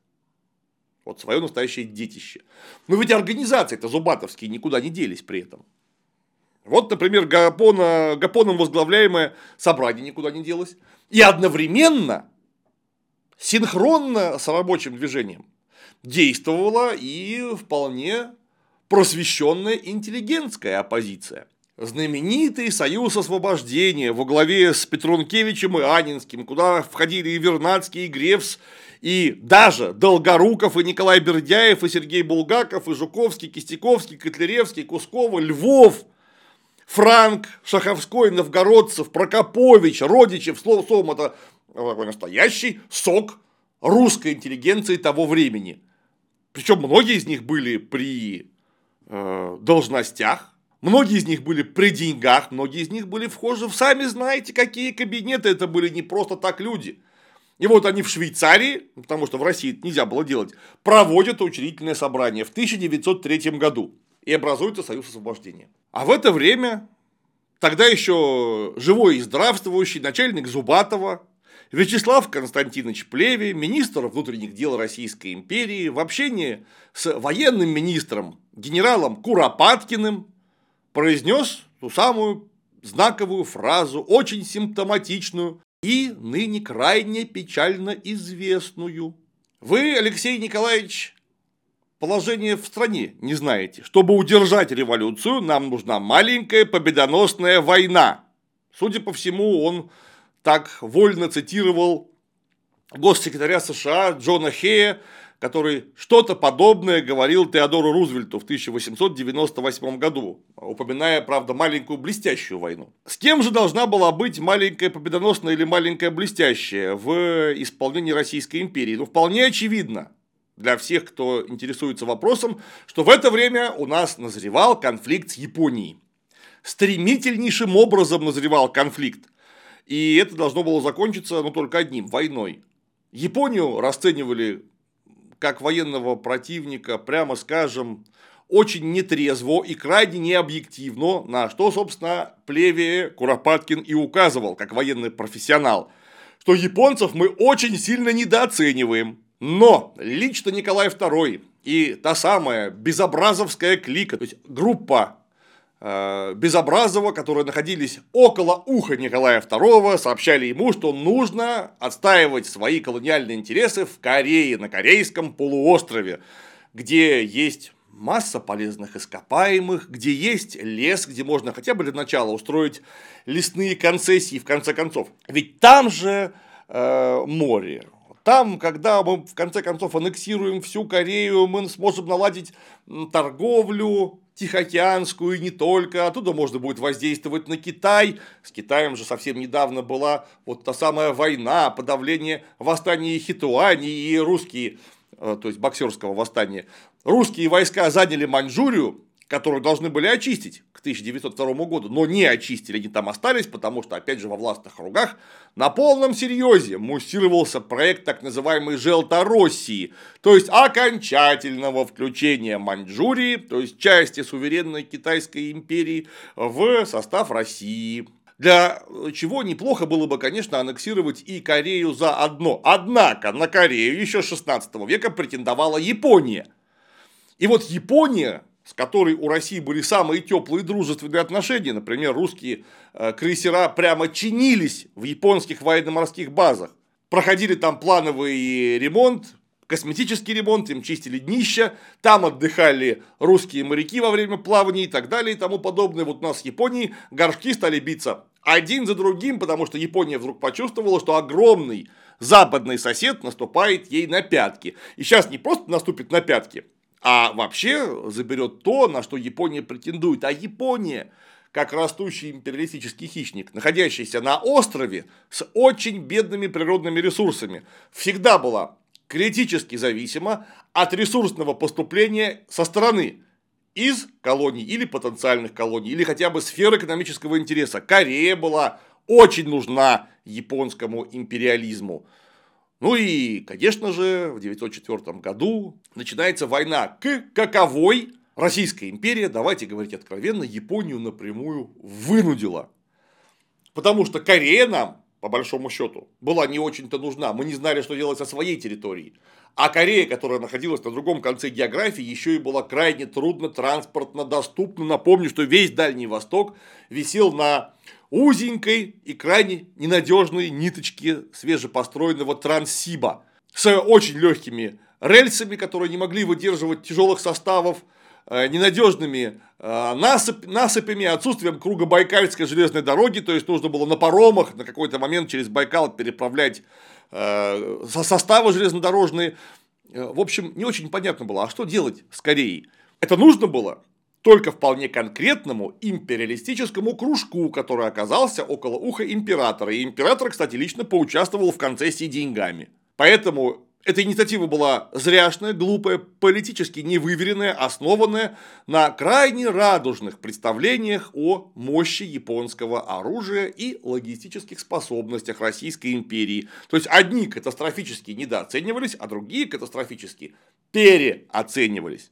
Вот свое настоящее детище. Но ведь организации-то зубатовские никуда не делись при этом. Вот, например, Гапона, Гапоном возглавляемое собрание никуда не делось. И одновременно синхронно с рабочим движением действовала и вполне просвещенная интеллигентская оппозиция. Знаменитый союз освобождения во главе с Петрункевичем и Анинским, куда входили и Вернадский, и Гревс, и даже Долгоруков, и Николай Бердяев, и Сергей Булгаков, и Жуковский, Кистяковский, Котляревский, Кускова, Львов, Франк, Шаховской, Новгородцев, Прокопович, Родичев, словом, это такой настоящий сок русской интеллигенции того времени. Причем многие из них были при э, должностях, многие из них были при деньгах, многие из них были вхожи в сами знаете какие кабинеты, это были не просто так люди. И вот они в Швейцарии, потому что в России это нельзя было делать, проводят учредительное собрание в 1903 году и образуется Союз освобождения. А в это время тогда еще живой и здравствующий начальник Зубатова, Вячеслав Константинович Плеви, министр внутренних дел Российской империи, в общении с военным министром генералом Куропаткиным произнес ту самую знаковую фразу, очень симптоматичную и ныне крайне печально известную. Вы, Алексей Николаевич, положение в стране не знаете. Чтобы удержать революцию, нам нужна маленькая победоносная война. Судя по всему, он так вольно цитировал госсекретаря США Джона Хея, который что-то подобное говорил Теодору Рузвельту в 1898 году, упоминая, правда, маленькую блестящую войну. С кем же должна была быть маленькая победоносная или маленькая блестящая в исполнении Российской империи? Ну, вполне очевидно для всех, кто интересуется вопросом, что в это время у нас назревал конфликт с Японией. Стремительнейшим образом назревал конфликт. И это должно было закончиться ну, только одним – войной. Японию расценивали как военного противника, прямо скажем, очень нетрезво и крайне необъективно, на что, собственно, Плеве Куропаткин и указывал, как военный профессионал, что японцев мы очень сильно недооцениваем. Но лично Николай II и та самая безобразовская клика, то есть группа Безобразова, которые находились около уха Николая II, сообщали ему, что нужно отстаивать свои колониальные интересы в Корее, на Корейском полуострове, где есть масса полезных ископаемых, где есть лес, где можно хотя бы для начала устроить лесные концессии, в конце концов. Ведь там же э, море. Там, когда мы в конце концов аннексируем всю Корею, мы сможем наладить торговлю, Тихоокеанскую и не только. Оттуда можно будет воздействовать на Китай. С Китаем же совсем недавно была вот та самая война, подавление восстания Хитуани и русские, э, то есть боксерского восстания. Русские войска заняли Маньчжурию, которую должны были очистить к 1902 году, но не очистили, они там остались, потому что, опять же, во властных кругах на полном серьезе муссировался проект так называемой Желтороссии, то есть окончательного включения Маньчжурии, то есть части суверенной Китайской империи в состав России. Для чего неплохо было бы, конечно, аннексировать и Корею заодно. Однако на Корею еще 16 века претендовала Япония. И вот Япония с которой у России были самые теплые дружественные отношения. Например, русские э, крейсера прямо чинились в японских военно-морских базах. Проходили там плановый ремонт, косметический ремонт, им чистили днища, там отдыхали русские моряки во время плавания и так далее и тому подобное. Вот у нас в Японии горшки стали биться один за другим, потому что Япония вдруг почувствовала, что огромный западный сосед наступает ей на пятки. И сейчас не просто наступит на пятки, а вообще заберет то, на что Япония претендует. А Япония, как растущий империалистический хищник, находящийся на острове с очень бедными природными ресурсами, всегда была критически зависима от ресурсного поступления со стороны из колоний или потенциальных колоний, или хотя бы сфер экономического интереса. Корея была очень нужна японскому империализму. Ну и, конечно же, в 1904 году начинается война к каковой Российская империя, давайте говорить откровенно, Японию напрямую вынудила. Потому что Корея нам, по большому счету, была не очень-то нужна. Мы не знали, что делать со своей территорией. А Корея, которая находилась на другом конце географии, еще и была крайне трудно транспортно доступна. Напомню, что весь Дальний Восток висел на узенькой и крайне ненадежной ниточки свежепостроенного Транссиба с очень легкими рельсами, которые не могли выдерживать тяжелых составов, э, ненадежными э, насыпь, насыпями, отсутствием круга Байкальской железной дороги, то есть нужно было на паромах на какой-то момент через Байкал переправлять э, составы железнодорожные. В общем, не очень понятно было, а что делать с Кореей? Это нужно было только вполне конкретному империалистическому кружку, который оказался около уха императора. И император, кстати, лично поучаствовал в концессии деньгами. Поэтому эта инициатива была зряшная, глупая, политически невыверенная, основанная на крайне радужных представлениях о мощи японского оружия и логистических способностях Российской империи. То есть одни катастрофически недооценивались, а другие катастрофически переоценивались.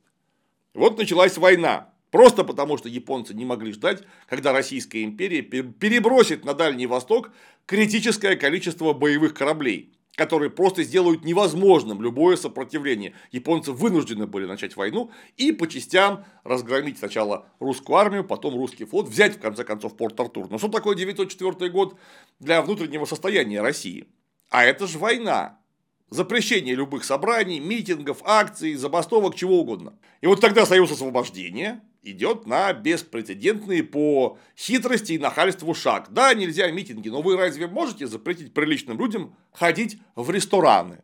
Вот началась война. Просто потому, что японцы не могли ждать, когда Российская империя перебросит на Дальний Восток критическое количество боевых кораблей. которые просто сделают невозможным любое сопротивление. Японцы вынуждены были начать войну и по частям разгромить сначала русскую армию, потом русский флот, взять в конце концов Порт-Артур. Но что такое 904 год для внутреннего состояния России? А это же война. Запрещение любых собраний, митингов, акций, забастовок, чего угодно. И вот тогда Союз освобождения идет на беспрецедентный по хитрости и нахальству шаг. Да, нельзя митинги, но вы разве можете запретить приличным людям ходить в рестораны?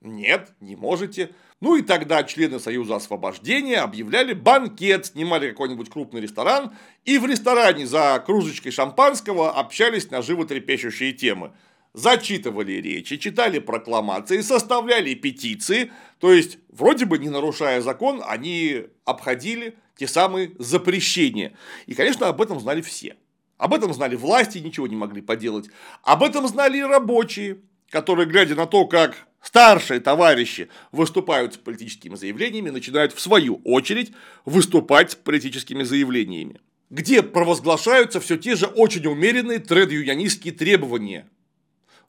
Нет, не можете. Ну и тогда члены Союза освобождения объявляли банкет, снимали какой-нибудь крупный ресторан, и в ресторане за кружечкой шампанского общались на животрепещущие темы зачитывали речи, читали прокламации, составляли петиции, то есть, вроде бы не нарушая закон, они обходили те самые запрещения. И, конечно, об этом знали все. Об этом знали власти, ничего не могли поделать. Об этом знали и рабочие, которые, глядя на то, как старшие товарищи выступают с политическими заявлениями, начинают в свою очередь выступать с политическими заявлениями где провозглашаются все те же очень умеренные тред-юнионистские требования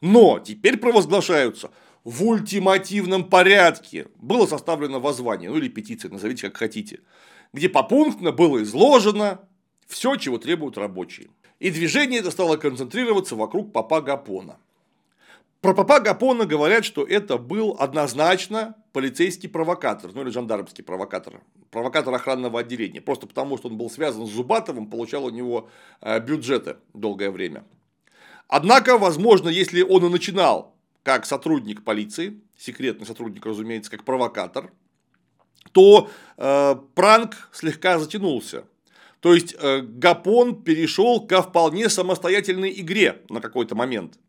но теперь провозглашаются в ультимативном порядке. Было составлено воззвание, ну или петиция, назовите как хотите, где попунктно было изложено все, чего требуют рабочие. И движение это стало концентрироваться вокруг папа Гапона. Про папа Гапона говорят, что это был однозначно полицейский провокатор, ну или жандармский провокатор, провокатор охранного отделения, просто потому что он был связан с Зубатовым, получал у него э, бюджеты долгое время. Однако, возможно, если он и начинал как сотрудник полиции, секретный сотрудник, разумеется, как провокатор, то э, пранк слегка затянулся. То есть э, Гапон перешел ко вполне самостоятельной игре на какой-то момент.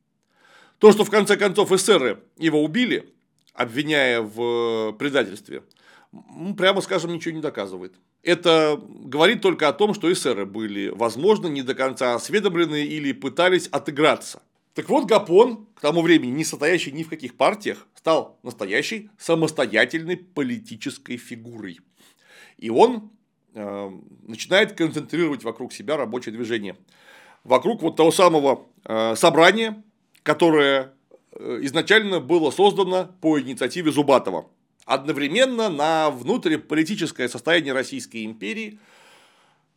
То, что в конце концов эсеры его убили, обвиняя в предательстве, прямо скажем, ничего не доказывает. Это говорит только о том, что эсеры были, возможно, не до конца осведомлены или пытались отыграться. Так вот, Гапон, к тому времени не состоящий ни в каких партиях, стал настоящей самостоятельной политической фигурой. И он э, начинает концентрировать вокруг себя рабочее движение. Вокруг вот того самого э, собрания, которое э, изначально было создано по инициативе Зубатова одновременно на внутриполитическое состояние Российской империи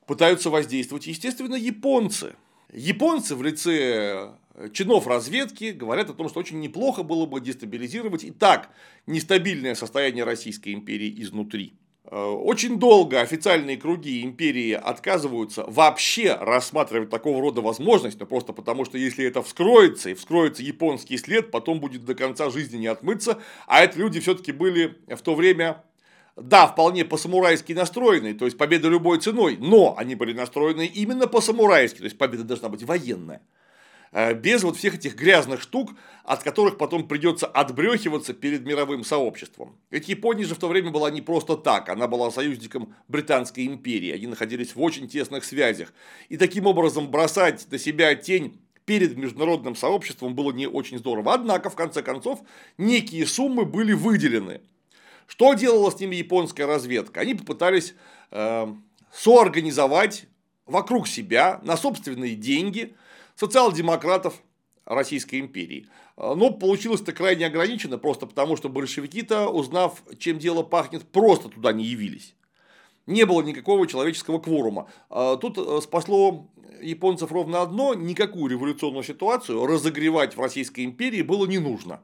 пытаются воздействовать, естественно, японцы. Японцы в лице чинов разведки говорят о том, что очень неплохо было бы дестабилизировать и так нестабильное состояние Российской империи изнутри. Э, очень долго официальные круги империи отказываются вообще рассматривать такого рода возможность, но просто потому, что если это вскроется, и вскроется японский след, потом будет до конца жизни не отмыться, а это люди все-таки были в то время да, вполне по-самурайски настроенные, то есть победа любой ценой, но они были настроены именно по-самурайски, то есть победа должна быть военная. Э, без вот всех этих грязных штук, от которых потом придется отбрехиваться перед мировым сообществом. Ведь Япония же в то время была не просто так, она была союзником Британской империи, они находились в очень тесных связях. И таким образом бросать на себя тень перед международным сообществом было не очень здорово. Однако, в конце концов, некие суммы были выделены. Что делала с ними японская разведка? Они попытались э, соорганизовать вокруг себя на собственные деньги социал-демократов Российской империи. Но получилось это крайне ограничено, просто потому что большевики-то, узнав, чем дело пахнет, просто туда не явились. Не было никакого человеческого кворума. А тут э, спасло японцев ровно одно, никакую революционную ситуацию разогревать в Российской империи было не нужно.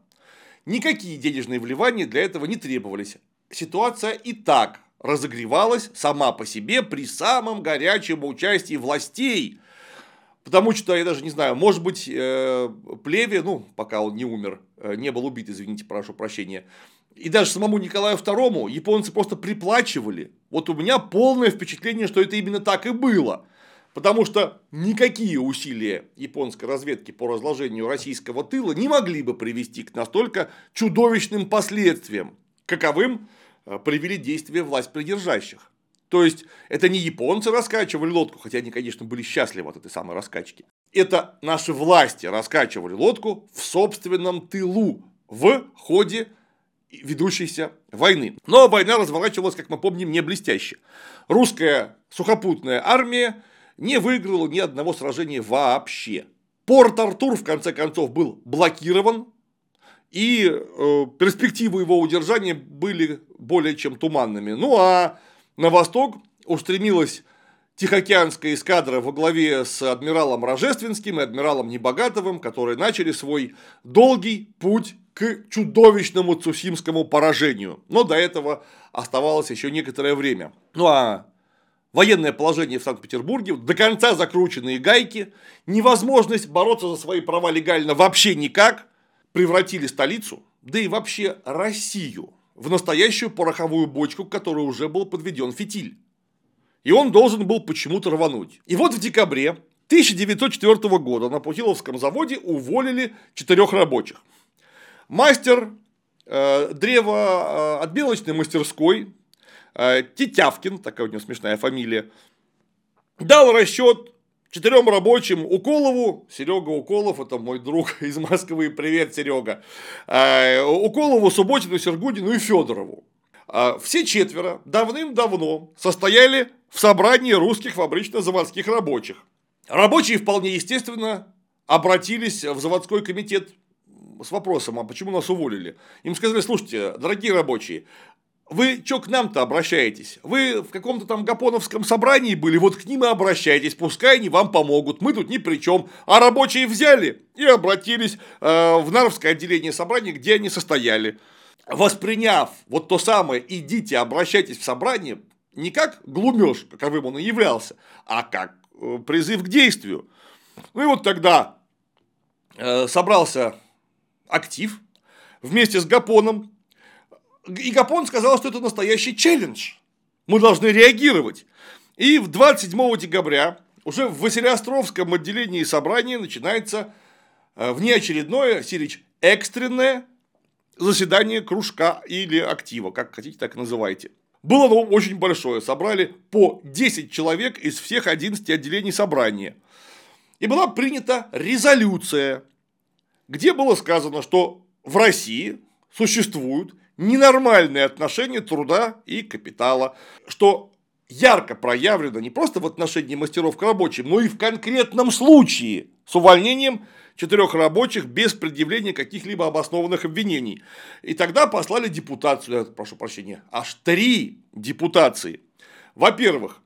Никакие денежные вливания для этого не требовались. Ситуация и так разогревалась сама по себе при самом горячем участии властей, Потому что, я даже не знаю, может быть, э, Плеве, ну, пока он не умер, э, не был убит, извините, прошу прощения, и даже самому Николаю II японцы просто приплачивали. Вот у меня полное впечатление, что это именно так и было. Потому что никакие усилия японской разведки по разложению российского тыла не могли бы привести к настолько чудовищным последствиям, каковым э, привели действия власть придержащих. То есть, это не японцы раскачивали лодку, хотя они, конечно, были счастливы от этой самой раскачки. Это наши власти раскачивали лодку в собственном тылу в ходе ведущейся войны. Но война разворачивалась, как мы помним, не блестяще. Русская сухопутная армия не выиграла ни одного сражения вообще. Порт Артур, в конце концов, был блокирован, и э, перспективы его удержания были более чем туманными. Ну а на восток устремилась Тихоокеанская эскадра во главе с адмиралом Рожественским и адмиралом Небогатовым, которые начали свой долгий путь к чудовищному цусимскому поражению. Но до этого оставалось еще некоторое время. Ну а военное положение в Санкт-Петербурге, до конца закрученные гайки, невозможность бороться за свои права легально вообще никак, превратили столицу, да и вообще Россию, в настоящую пороховую бочку, к которой уже был подведен фитиль и он должен был почему-то рвануть. И вот в декабре 1904 года на Путиловском заводе уволили четырех рабочих. Мастер э, древо э, мастерской э, Тетявкин, такая у него смешная фамилия, дал расчет четырем рабочим Уколову, Серега Уколов, это мой друг из Москвы, привет, Серега, э, Уколову, Субботину, Сергудину и Федорову. А все четверо давным-давно состояли в собрании русских фабрично-заводских рабочих. Рабочие вполне естественно обратились в заводской комитет с вопросом, а почему нас уволили? Им сказали, слушайте, дорогие рабочие, вы что к нам-то обращаетесь? Вы в каком-то там Гапоновском собрании были, вот к ним и обращайтесь, пускай они вам помогут, мы тут ни при чем. А рабочие взяли и обратились э, в Нарвское отделение собрания, где они состояли восприняв вот то самое «идите, обращайтесь в собрание», не как глумеж, каковым он и являлся, а как э, призыв к действию. Ну и вот тогда э, собрался актив вместе с Гапоном, и Гапон сказал, что это настоящий челлендж. Мы должны реагировать. И в 27 декабря уже в Василиостровском отделении собрания начинается э, внеочередное, Сирич, экстренное заседание кружка или актива, как хотите, так и называйте. Было оно очень большое, собрали по 10 человек из всех 11 отделений собрания. И была принята резолюция, где было сказано, что в России существуют ненормальные отношения труда и капитала, что ярко проявлено не просто в отношении мастеров к рабочим, но и в конкретном случае с увольнением четырех рабочих без предъявления каких-либо обоснованных обвинений. И тогда послали депутацию, прошу прощения, аж три депутации. Во-первых,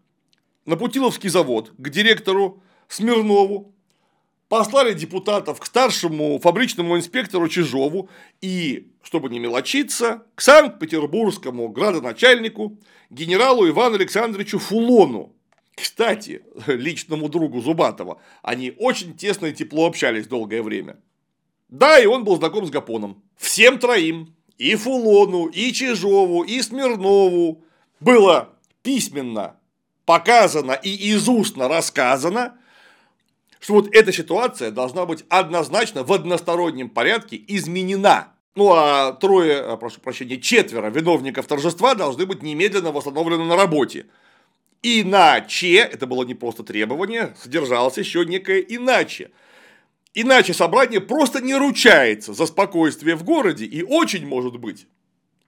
на Путиловский завод к директору Смирнову послали депутатов к старшему фабричному инспектору Чижову и, чтобы не мелочиться, к Санкт-Петербургскому градоначальнику генералу Ивану Александровичу Фулону, кстати, личному другу Зубатова, они очень тесно и тепло общались долгое время. Да, и он был знаком с Гапоном. Всем троим, и Фулону, и Чижову, и Смирнову было письменно показано и из устно рассказано, что вот эта ситуация должна быть однозначно в одностороннем порядке изменена. Ну а трое, а, прошу прощения, четверо виновников торжества должны быть немедленно восстановлены на работе. Иначе, это было не просто требование, содержалось еще некое иначе. Иначе собрание просто не ручается за спокойствие в городе и очень может быть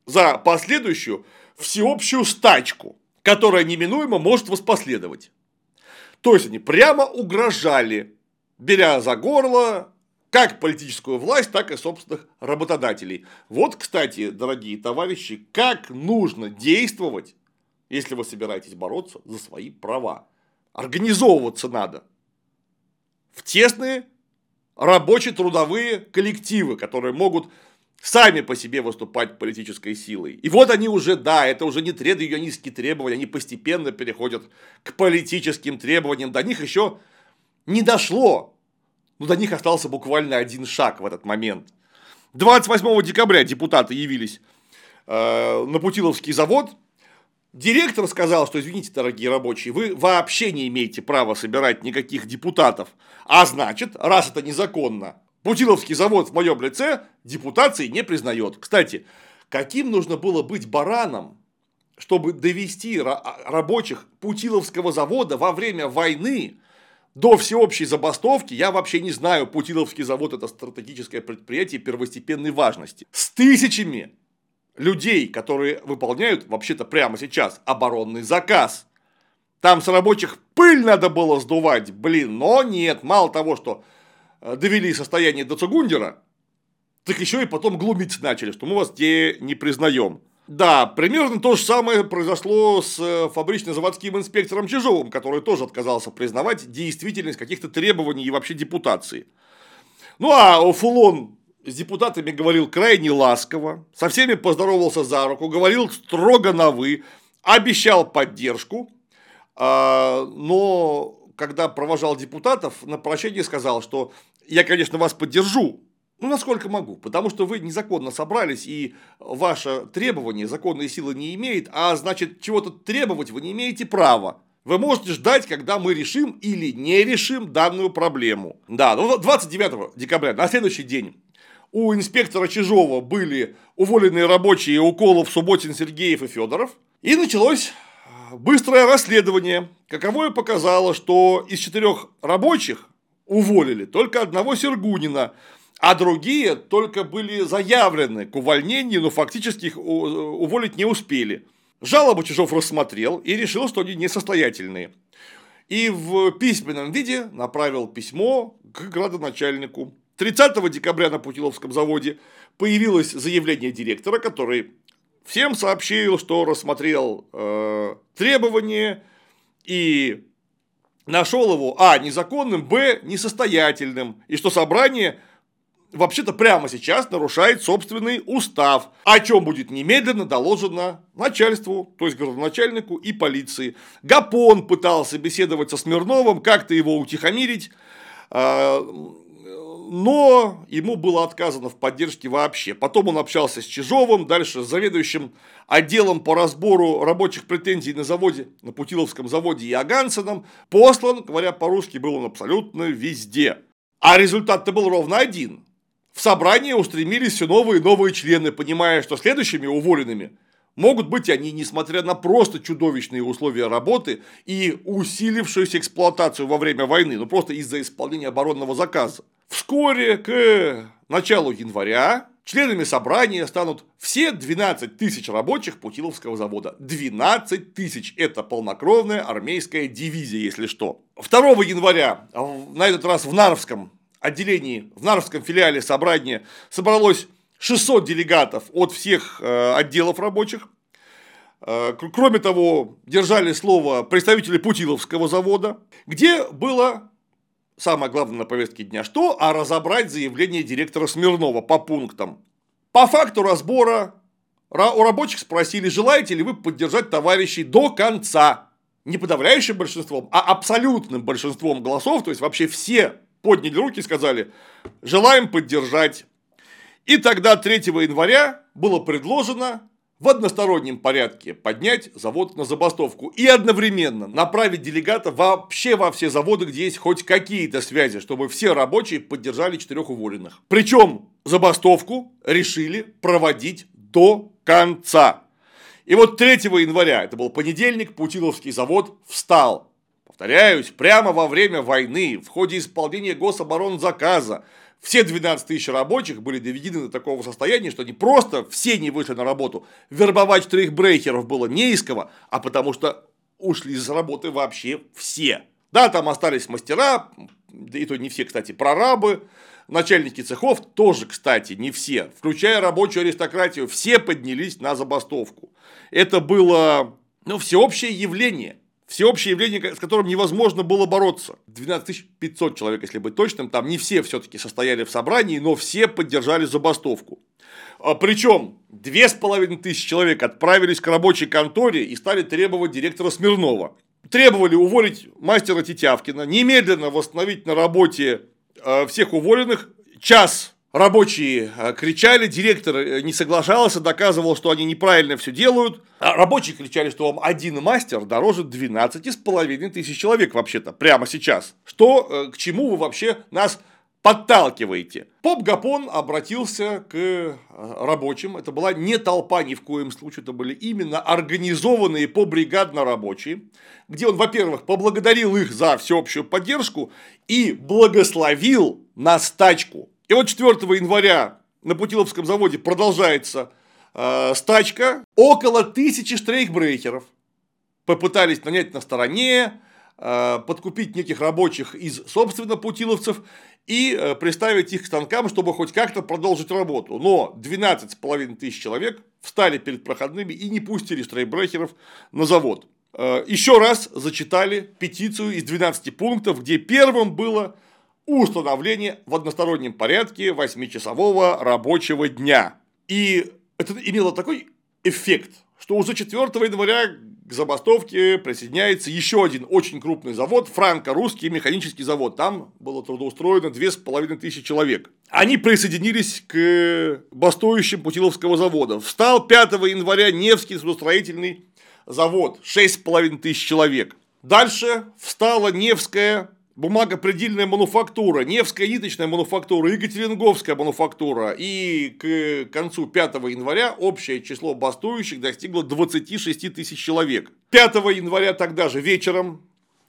за последующую всеобщую стачку, которая неминуемо может воспоследовать. То есть они прямо угрожали, беря за горло как политическую власть, так и собственных работодателей. Вот, кстати, дорогие товарищи, как нужно действовать если вы собираетесь бороться за свои права. Организовываться надо в тесные рабочие трудовые коллективы, которые могут сами по себе выступать политической силой. И вот они уже, да, это уже не низкие требования, они постепенно переходят к политическим требованиям. До них еще не дошло. Но до них остался буквально один шаг в этот момент. 28 декабря депутаты явились э, на Путиловский завод Директор сказал, что, извините, дорогие рабочие, вы вообще не имеете права собирать никаких депутатов. А значит, раз это незаконно, Путиловский завод в моем лице депутации не признает. Кстати, каким нужно было быть бараном, чтобы довести рабочих Путиловского завода во время войны до всеобщей забастовки, я вообще не знаю, Путиловский завод это стратегическое предприятие первостепенной важности. С тысячами людей, которые выполняют вообще-то прямо сейчас оборонный заказ. Там с рабочих пыль надо было сдувать, блин, но нет, мало того, что довели состояние до Цугундера, так еще и потом глумиться начали, что мы вас те не признаем. Да, примерно то же самое произошло с э, фабрично-заводским инспектором Чижовым, который тоже отказался признавать действительность каких-то требований и вообще депутации. Ну а Фулон с депутатами говорил крайне ласково, со всеми поздоровался за руку, говорил строго на «вы», обещал поддержку, а, но когда провожал депутатов, на прощение сказал, что я, конечно, вас поддержу, ну, насколько могу, потому что вы незаконно собрались, и ваше требование законной силы не имеет, а значит, чего-то требовать вы не имеете права. Вы можете ждать, когда мы решим или не решим данную проблему. Да, ну 29 декабря, на следующий день, у инспектора Чижова были уволенные рабочие Уколов, Субботин, Сергеев и Федоров. И началось быстрое расследование, каковое показало, что из четырех рабочих уволили только одного Сергунина, а другие только были заявлены к увольнению, но фактически их уволить не успели. Жалобу Чижов рассмотрел и решил, что они несостоятельные. И в письменном виде направил письмо к градоначальнику. 30 декабря на Путиловском заводе появилось заявление директора, который всем сообщил, что рассмотрел э, требования и нашел его а. незаконным, б. несостоятельным, и что собрание вообще-то прямо сейчас нарушает собственный устав, о чем будет немедленно доложено начальству, то есть городоначальнику и полиции. Гапон пытался беседовать со Смирновым, как-то его утихомирить, а, но ему было отказано в поддержке вообще. Потом он общался с Чижовым, дальше с заведующим отделом по разбору рабочих претензий на заводе, на Путиловском заводе и Агансеном. Послан, говоря по-русски, был он абсолютно везде. А результат-то был ровно один. В собрание устремились все новые и новые члены, понимая, что следующими уволенными могут быть они, несмотря на просто чудовищные условия работы и усилившуюся эксплуатацию во время войны, ну просто из-за исполнения оборонного заказа. Вскоре к началу января членами собрания станут все 12 тысяч рабочих Путиловского завода. 12 тысяч – это полнокровная армейская дивизия, если что. 2 января, на этот раз в Нарвском отделении, в Нарвском филиале собрания собралось 600 делегатов от всех э, отделов рабочих. Э, кроме того, держали слово представители Путиловского завода, где было самое главное на повестке дня, что? А разобрать заявление директора Смирнова по пунктам. По факту разбора у рабочих спросили, желаете ли вы поддержать товарищей до конца. Не подавляющим большинством, а абсолютным большинством голосов, то есть вообще все подняли руки и сказали, желаем поддержать. И тогда 3 января было предложено в одностороннем порядке поднять завод на забастовку и одновременно направить делегата вообще во все заводы, где есть хоть какие-то связи, чтобы все рабочие поддержали четырех уволенных. Причем забастовку решили проводить до конца. И вот 3 января, это был понедельник, Путиловский завод встал Повторяюсь, прямо во время войны, в ходе исполнения гособоронзаказа, все 12 тысяч рабочих были доведены до такого состояния, что они просто все не вышли на работу. Вербовать штрихбрейхеров было не из кого, а потому что ушли с работы вообще все. Да, там остались мастера, да и то не все, кстати, прорабы, начальники цехов тоже, кстати, не все, включая рабочую аристократию, все поднялись на забастовку. Это было ну, всеобщее явление всеобщее явление, с которым невозможно было бороться. 12 500 человек, если быть точным, там не все все-таки состояли в собрании, но все поддержали забастовку. А, Причем две с половиной тысячи человек отправились к рабочей конторе и стали требовать директора Смирнова. Требовали уволить мастера Тетявкина, немедленно восстановить на работе а, всех уволенных час Рабочие э, кричали, директор э, не соглашался, доказывал, что они неправильно все делают. А рабочие кричали, что вам один мастер дороже 12 с половиной тысяч человек вообще-то, прямо сейчас. Что, э, к чему вы вообще нас подталкиваете. Поп Гапон обратился к рабочим. Это была не толпа ни в коем случае, это были именно организованные по бригадно рабочие, где он, во-первых, поблагодарил их за всеобщую поддержку и благословил на стачку и вот 4 января на Путиловском заводе продолжается э, стачка. Около тысячи штрейхбрейкеров попытались нанять на стороне, э, подкупить неких рабочих из, собственно, путиловцев. и э, приставить их к станкам, чтобы хоть как-то продолжить работу. Но 12,5 тысяч человек встали перед проходными и не пустили стрейбрехеров на завод. Э, Еще раз зачитали петицию из 12 пунктов, где первым было установление в одностороннем порядке 8-часового рабочего дня. И это имело такой эффект, что уже 4 января к забастовке присоединяется еще один очень крупный завод, франко-русский механический завод. Там было трудоустроено 2500 человек. Они присоединились к бастующим Путиловского завода. Встал 5 января Невский судостроительный завод, 6500 человек. Дальше встала Невская бумагопредельная мануфактура, Невская ниточная мануфактура, Екатеринговская мануфактура. И к концу 5 января общее число бастующих достигло 26 тысяч человек. 5 января тогда же вечером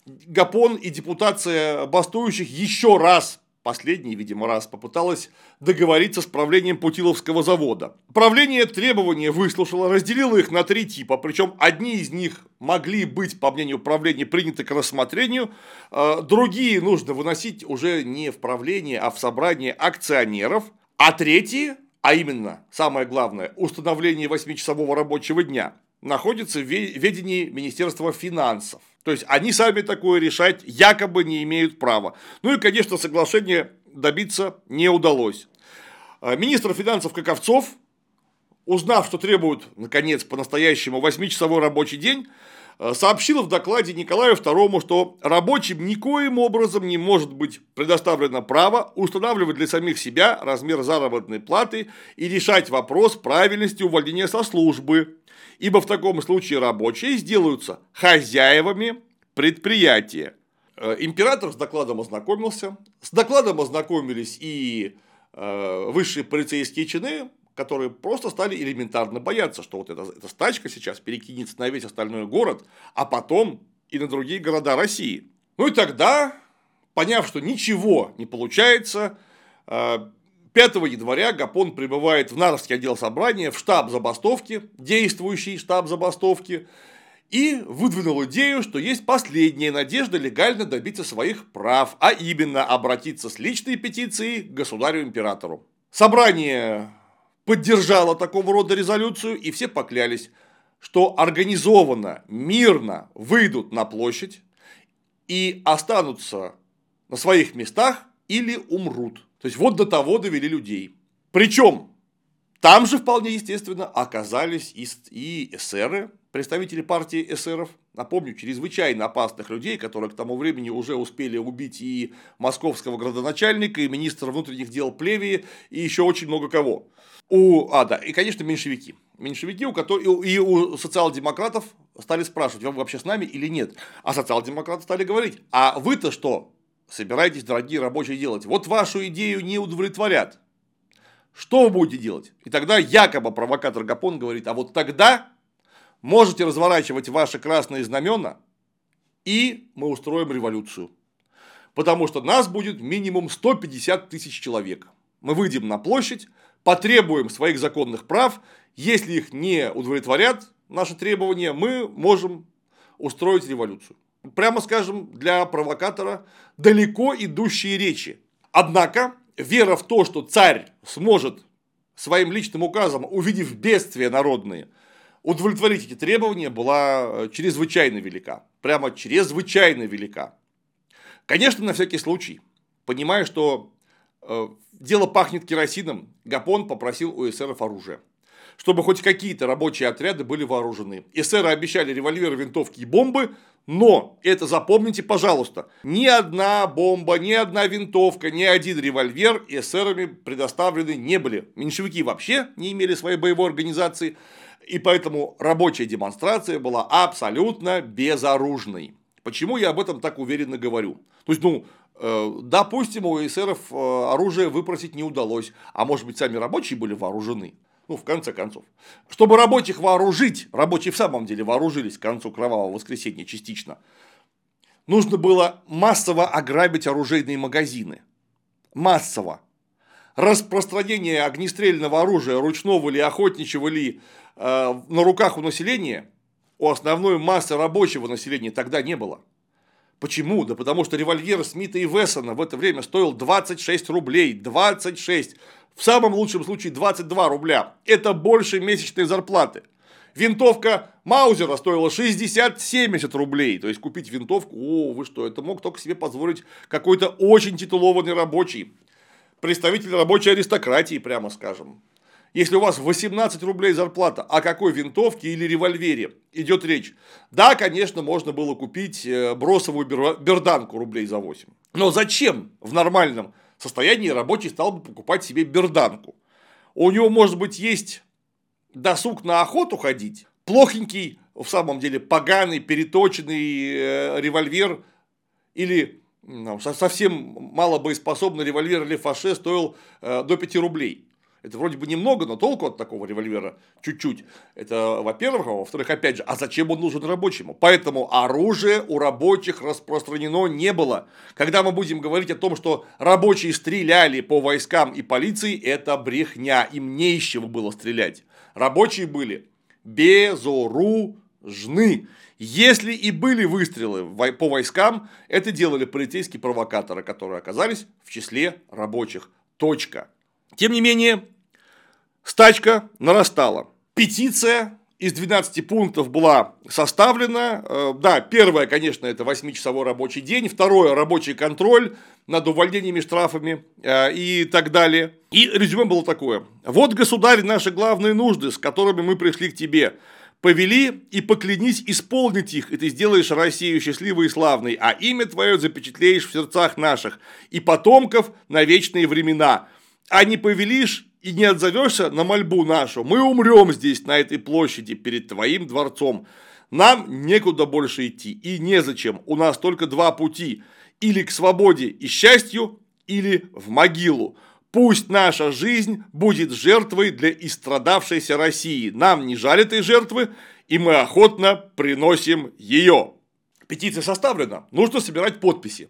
Гапон и депутация бастующих еще раз последний, видимо, раз попыталась договориться с правлением Путиловского завода. Правление требования выслушало, разделило их на три типа, причем одни из них могли быть, по мнению правления, приняты к рассмотрению, а другие нужно выносить уже не в правление, а в собрание акционеров, а третьи, а именно, самое главное, установление 8-часового рабочего дня, находится в ведении Министерства финансов. То есть они сами такое решать якобы не имеют права. Ну и, конечно, соглашение добиться не удалось. А, министр финансов Каковцов, узнав, что требуют, наконец, по-настоящему 8-часовой рабочий день, а, сообщил в докладе Николаю II, что рабочим никоим образом не может быть предоставлено право устанавливать для самих себя размер заработной платы и решать вопрос правильности увольнения со службы, ибо в таком случае рабочие сделаются хозяевами предприятия. Э, император с докладом ознакомился, с докладом ознакомились и э, высшие полицейские чины, которые просто стали элементарно бояться, что вот эта, эта стачка сейчас перекинется на весь остальной город, а потом и на другие города России. Ну и тогда, поняв, что ничего не получается, э, 5 января Гапон прибывает в Нарвский отдел собрания, в штаб забастовки, действующий штаб забастовки, и выдвинул идею, что есть последняя надежда легально добиться своих прав, а именно обратиться с личной петицией к государю-императору. Собрание поддержало такого рода резолюцию, и все поклялись, что организованно, мирно выйдут на площадь и останутся на своих местах или умрут. То есть вот до того довели людей. Причем там же вполне естественно оказались и эсеры, представители партии эсеров, напомню, чрезвычайно опасных людей, которые к тому времени уже успели убить и московского градоначальника, и министра внутренних дел Плевии, и еще очень много кого. У, а, да, и, конечно, меньшевики. Меньшевики, у которых, и у социал-демократов стали спрашивать, вы вообще с нами или нет. А социал-демократы стали говорить, а вы-то что, собираетесь, дорогие рабочие, делать? Вот вашу идею не удовлетворят. Что вы будете делать? И тогда якобы провокатор Гапон говорит, а вот тогда можете разворачивать ваши красные знамена, и мы устроим революцию. Потому что нас будет минимум 150 тысяч человек. Мы выйдем на площадь, потребуем своих законных прав, если их не удовлетворят наши требования, мы можем устроить революцию прямо скажем, для провокатора далеко идущие речи. Однако, вера в то, что царь сможет своим личным указом, увидев бедствия народные, удовлетворить эти требования, была э, чрезвычайно велика. Прямо чрезвычайно велика. Конечно, на всякий случай, понимая, что э, дело пахнет керосином, Гапон попросил у эсеров оружие чтобы хоть какие-то рабочие отряды были вооружены. Эсеры обещали револьверы, винтовки и бомбы, но, это запомните, пожалуйста, ни одна бомба, ни одна винтовка, ни один револьвер эсерами предоставлены не были. Меньшевики вообще не имели своей боевой организации, и поэтому рабочая демонстрация была абсолютно безоружной. Почему я об этом так уверенно говорю? То есть, ну, э, допустим, у эсеров э, оружие выпросить не удалось, а может быть, сами рабочие были вооружены. Ну, в конце концов. Чтобы рабочих вооружить, рабочие в самом деле вооружились к концу кровавого воскресенья частично, нужно было массово ограбить оружейные магазины. Массово. Распространение огнестрельного оружия, ручного или охотничьего ли, э, на руках у населения, у основной массы рабочего населения тогда не было. Почему? Да потому что револьвер Смита и Вессона в это время стоил 26 рублей. 26. В самом лучшем случае 22 рубля. Это больше месячной зарплаты. Винтовка Маузера стоила 60-70 рублей. То есть купить винтовку, о, вы что, это мог только себе позволить какой-то очень титулованный рабочий. Представитель рабочей аристократии, прямо скажем. Если у вас 18 рублей зарплата, о какой винтовке или револьвере идет речь? Да, конечно, можно было купить э, бросовую берданку рублей за 8. Но зачем в нормальном состоянии рабочий стал бы покупать себе берданку? У него, может быть, есть досуг на охоту ходить, плохенький, в самом деле, поганый, переточенный э, револьвер или ну, совсем мало боеспособный револьвер или фаше стоил э, до 5 рублей. Это вроде бы немного, но толку от такого револьвера чуть-чуть. Это, во-первых, а во-вторых, опять же, а зачем он нужен рабочему? Поэтому оружие у рабочих распространено не было. Когда мы будем говорить о том, что рабочие стреляли по войскам и полиции, это брехня, им не из чего было стрелять. Рабочие были безоружны. Если и были выстрелы по войскам, это делали полицейские провокаторы, которые оказались в числе рабочих. Точка. Тем не менее, Стачка нарастала. Петиция из 12 пунктов была составлена. Э, да, первое, конечно, это 8-часовой рабочий день. Второе – рабочий контроль над увольнениями, штрафами э, и так далее. И резюме было такое. Вот, государь, наши главные нужды, с которыми мы пришли к тебе. Повели и поклянись исполнить их, и ты сделаешь Россию счастливой и славной, а имя твое запечатлеешь в сердцах наших и потомков на вечные времена. А не повелишь и не отзовешься на мольбу нашу, мы умрем здесь, на этой площади, перед твоим дворцом. Нам некуда больше идти, и незачем, у нас только два пути, или к свободе и счастью, или в могилу. Пусть наша жизнь будет жертвой для истрадавшейся России. Нам не жаль этой жертвы, и мы охотно приносим ее. Петиция составлена, нужно собирать подписи.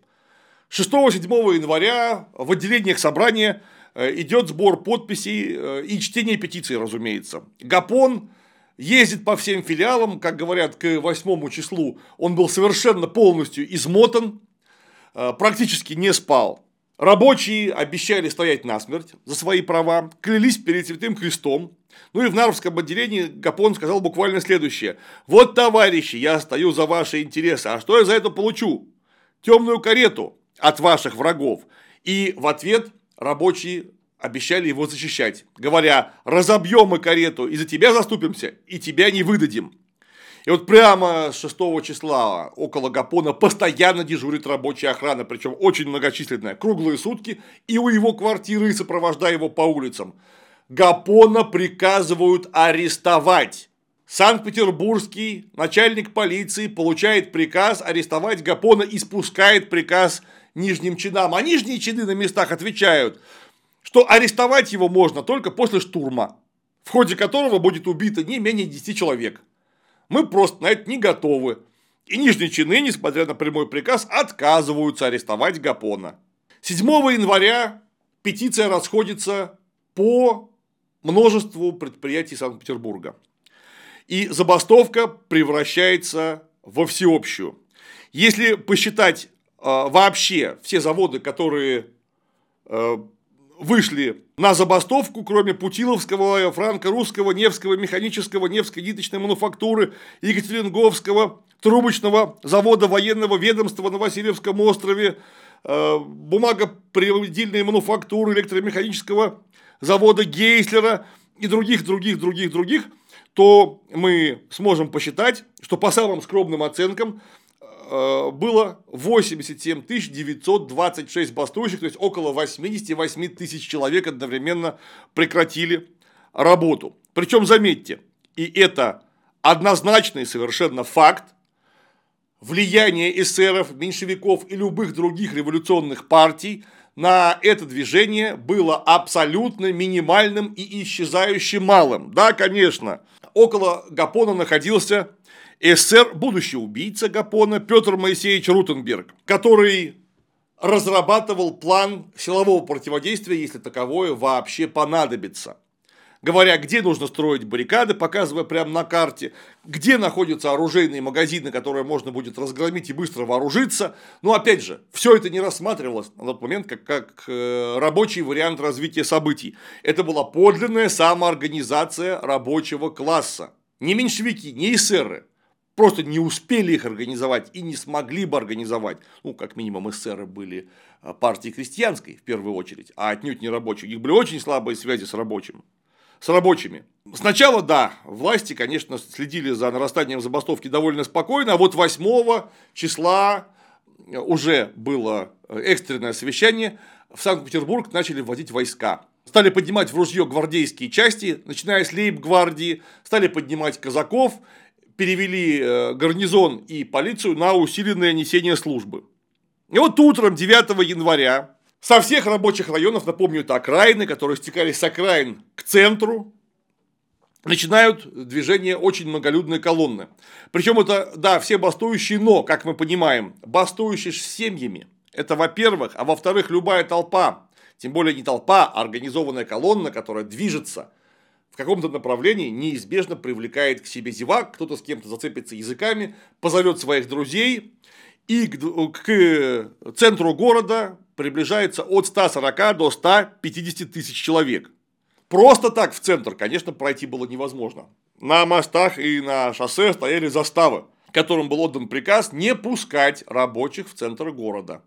6-7 января в отделениях собрания идет сбор подписей э, и чтение петиции, разумеется. Гапон ездит по всем филиалам, как говорят, к 8 числу он был совершенно полностью измотан, э, практически не спал. Рабочие обещали стоять насмерть за свои права, клялись перед Святым Крестом. Ну и в Нарвском отделении Гапон сказал буквально следующее. Вот, товарищи, я стою за ваши интересы, а что я за это получу? Темную карету от ваших врагов. И в ответ рабочие обещали его защищать, говоря, разобьем мы карету и за тебя заступимся, и тебя не выдадим. И вот прямо с 6 числа около Гапона постоянно дежурит рабочая охрана, причем очень многочисленная, круглые сутки, и у его квартиры, сопровождая его по улицам. Гапона приказывают арестовать. Санкт-Петербургский начальник полиции получает приказ арестовать Гапона и спускает приказ нижним чинам, а нижние чины на местах отвечают, что арестовать его можно только после штурма, в ходе которого будет убито не менее 10 человек. Мы просто на это не готовы. И нижние чины, несмотря на прямой приказ, отказываются арестовать Гапона. 7 января петиция расходится по множеству предприятий Санкт-Петербурга. И забастовка превращается во всеобщую. Если посчитать вообще все заводы, которые э, вышли на забастовку, кроме Путиловского, Франко-Русского, Невского, Механического, Невской ниточной мануфактуры, Екатеринговского, трубочного завода военного ведомства на Васильевском острове, э, бумагопредельной мануфактуры, электромеханического завода Гейслера и других, других, других, других, то мы сможем посчитать, что по самым скромным оценкам Э, было 87 926 бастующих, то есть около 88 тысяч человек одновременно прекратили работу. Причем, заметьте, и это однозначный совершенно факт, влияние эсеров, меньшевиков и любых других революционных партий на это движение было абсолютно минимальным и исчезающе малым. Да, конечно, около Гапона находился СССР будущий убийца Гапона Петр Моисеевич Рутенберг, который разрабатывал план силового противодействия, если таковое вообще понадобится. говоря, где нужно строить баррикады, показывая прямо на карте, где находятся оружейные магазины, которые можно будет разгромить и быстро вооружиться. Но опять же, все это не рассматривалось на тот момент как, как э, рабочий вариант развития событий. Это была подлинная самоорганизация рабочего класса. Не меньшевики, не эсеры, просто не успели их организовать и не смогли бы организовать. Ну, как минимум, эсеры были э, партией крестьянской в первую очередь, а отнюдь не рабочей. У них были очень слабые связи с рабочим с рабочими. Сначала, да, власти, конечно, следили за нарастанием забастовки довольно спокойно, а вот 8 числа уже было экстренное совещание, в Санкт-Петербург начали вводить войска. Стали поднимать в ружье гвардейские части, начиная с лейб-гвардии, стали поднимать казаков, перевели э, гарнизон и полицию на усиленное несение службы. И вот утром 9 января со всех рабочих районов, напомню, это окраины, которые стекались с окраин к центру, начинают движение очень многолюдные колонны. Причем это, да, все бастующие, но, как мы понимаем, бастующие с семьями. Это во-первых, а во-вторых, любая толпа, тем более не толпа, а организованная колонна, которая движется в каком-то направлении, неизбежно привлекает к себе зевак, кто-то с кем-то зацепится языками, позовет своих друзей, и к, к центру города приближается от 140 до 150 тысяч человек. Просто так в центр, конечно, пройти было невозможно. На мостах и на шоссе стояли заставы, которым был отдан приказ не пускать рабочих в центр города.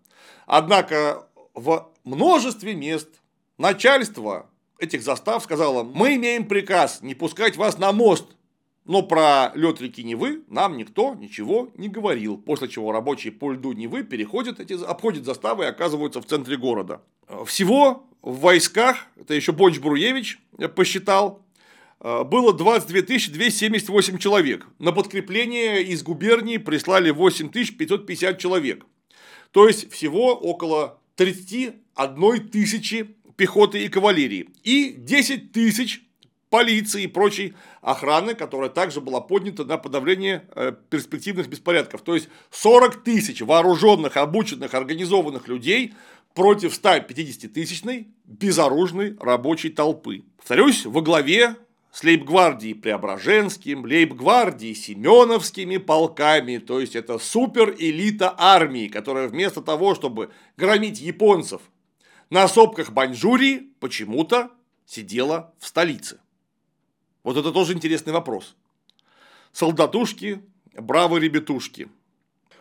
Однако в множестве мест начальство этих застав сказало, мы имеем приказ не пускать вас на мост, но про лед реки Невы нам никто ничего не говорил, после чего рабочие по льду Невы переходят, эти, обходят заставы и оказываются в центре города. Всего в войсках, это еще Бонч Бруевич посчитал, было 22 278 человек. На подкрепление из губернии прислали 8 550 человек. То есть всего около 31 тысячи пехоты и кавалерии. И 10 тысяч полиции и прочей охраны, которая также была поднята на подавление э, перспективных беспорядков. То есть 40 тысяч вооруженных, обученных, организованных людей против 150-тысячной безоружной рабочей толпы. Повторюсь, во главе с лейб-гвардией Преображенским, лейб-гвардией Семеновскими полками, то есть это супер элита армии, которая вместо того, чтобы громить японцев на сопках Баньчжурии, почему-то сидела в столице. Вот это тоже интересный вопрос. Солдатушки, бравые ребятушки.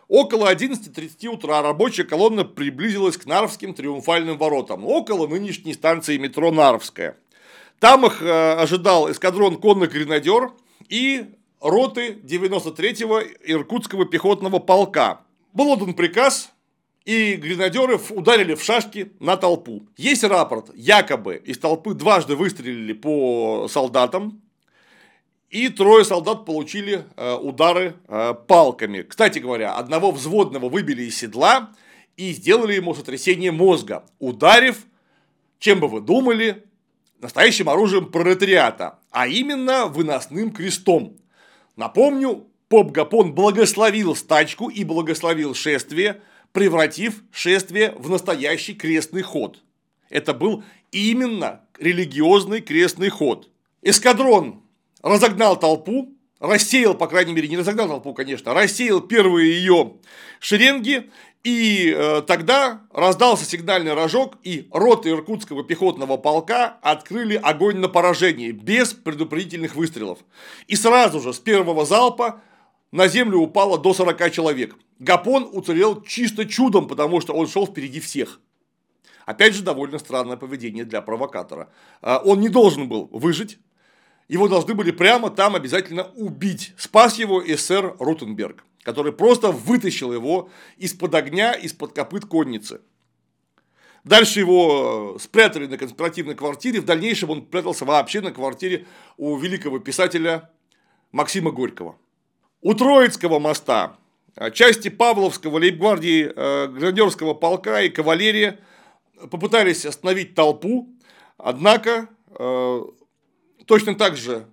Около 11.30 утра рабочая колонна приблизилась к Нарвским триумфальным воротам, около нынешней станции метро Нарвская. Там их э, ожидал эскадрон конных гренадер и роты 93-го Иркутского пехотного полка. Был отдан приказ, и гренадеры ударили в шашки на толпу. Есть рапорт, якобы из толпы дважды выстрелили по солдатам, и трое солдат получили э, удары э, палками. Кстати говоря, одного взводного выбили из седла и сделали ему сотрясение мозга, ударив, чем бы вы думали, настоящим оружием пролетариата, а именно выносным крестом. Напомню, Поп Гапон благословил стачку и благословил шествие, превратив шествие в настоящий крестный ход. Это был именно религиозный крестный ход. Эскадрон разогнал толпу, рассеял, по крайней мере, не разогнал толпу, конечно, рассеял первые ее шеренги, и э, тогда раздался сигнальный рожок, и роты Иркутского пехотного полка открыли огонь на поражение, без предупредительных выстрелов. И сразу же с первого залпа на землю упало до 40 человек. Гапон уцелел чисто чудом, потому что он шел впереди всех. Опять же, довольно странное поведение для провокатора. Э, он не должен был выжить, его должны были прямо там обязательно убить. Спас его СССР Рутенберг, который просто вытащил его из-под огня, из-под копыт конницы. Дальше его э, спрятали на конспиративной квартире, в дальнейшем он прятался вообще на квартире у великого писателя Максима Горького. У Троицкого моста части Павловского лейбгвардии э, гренадерского полка и кавалерия попытались остановить толпу, однако Точно так же,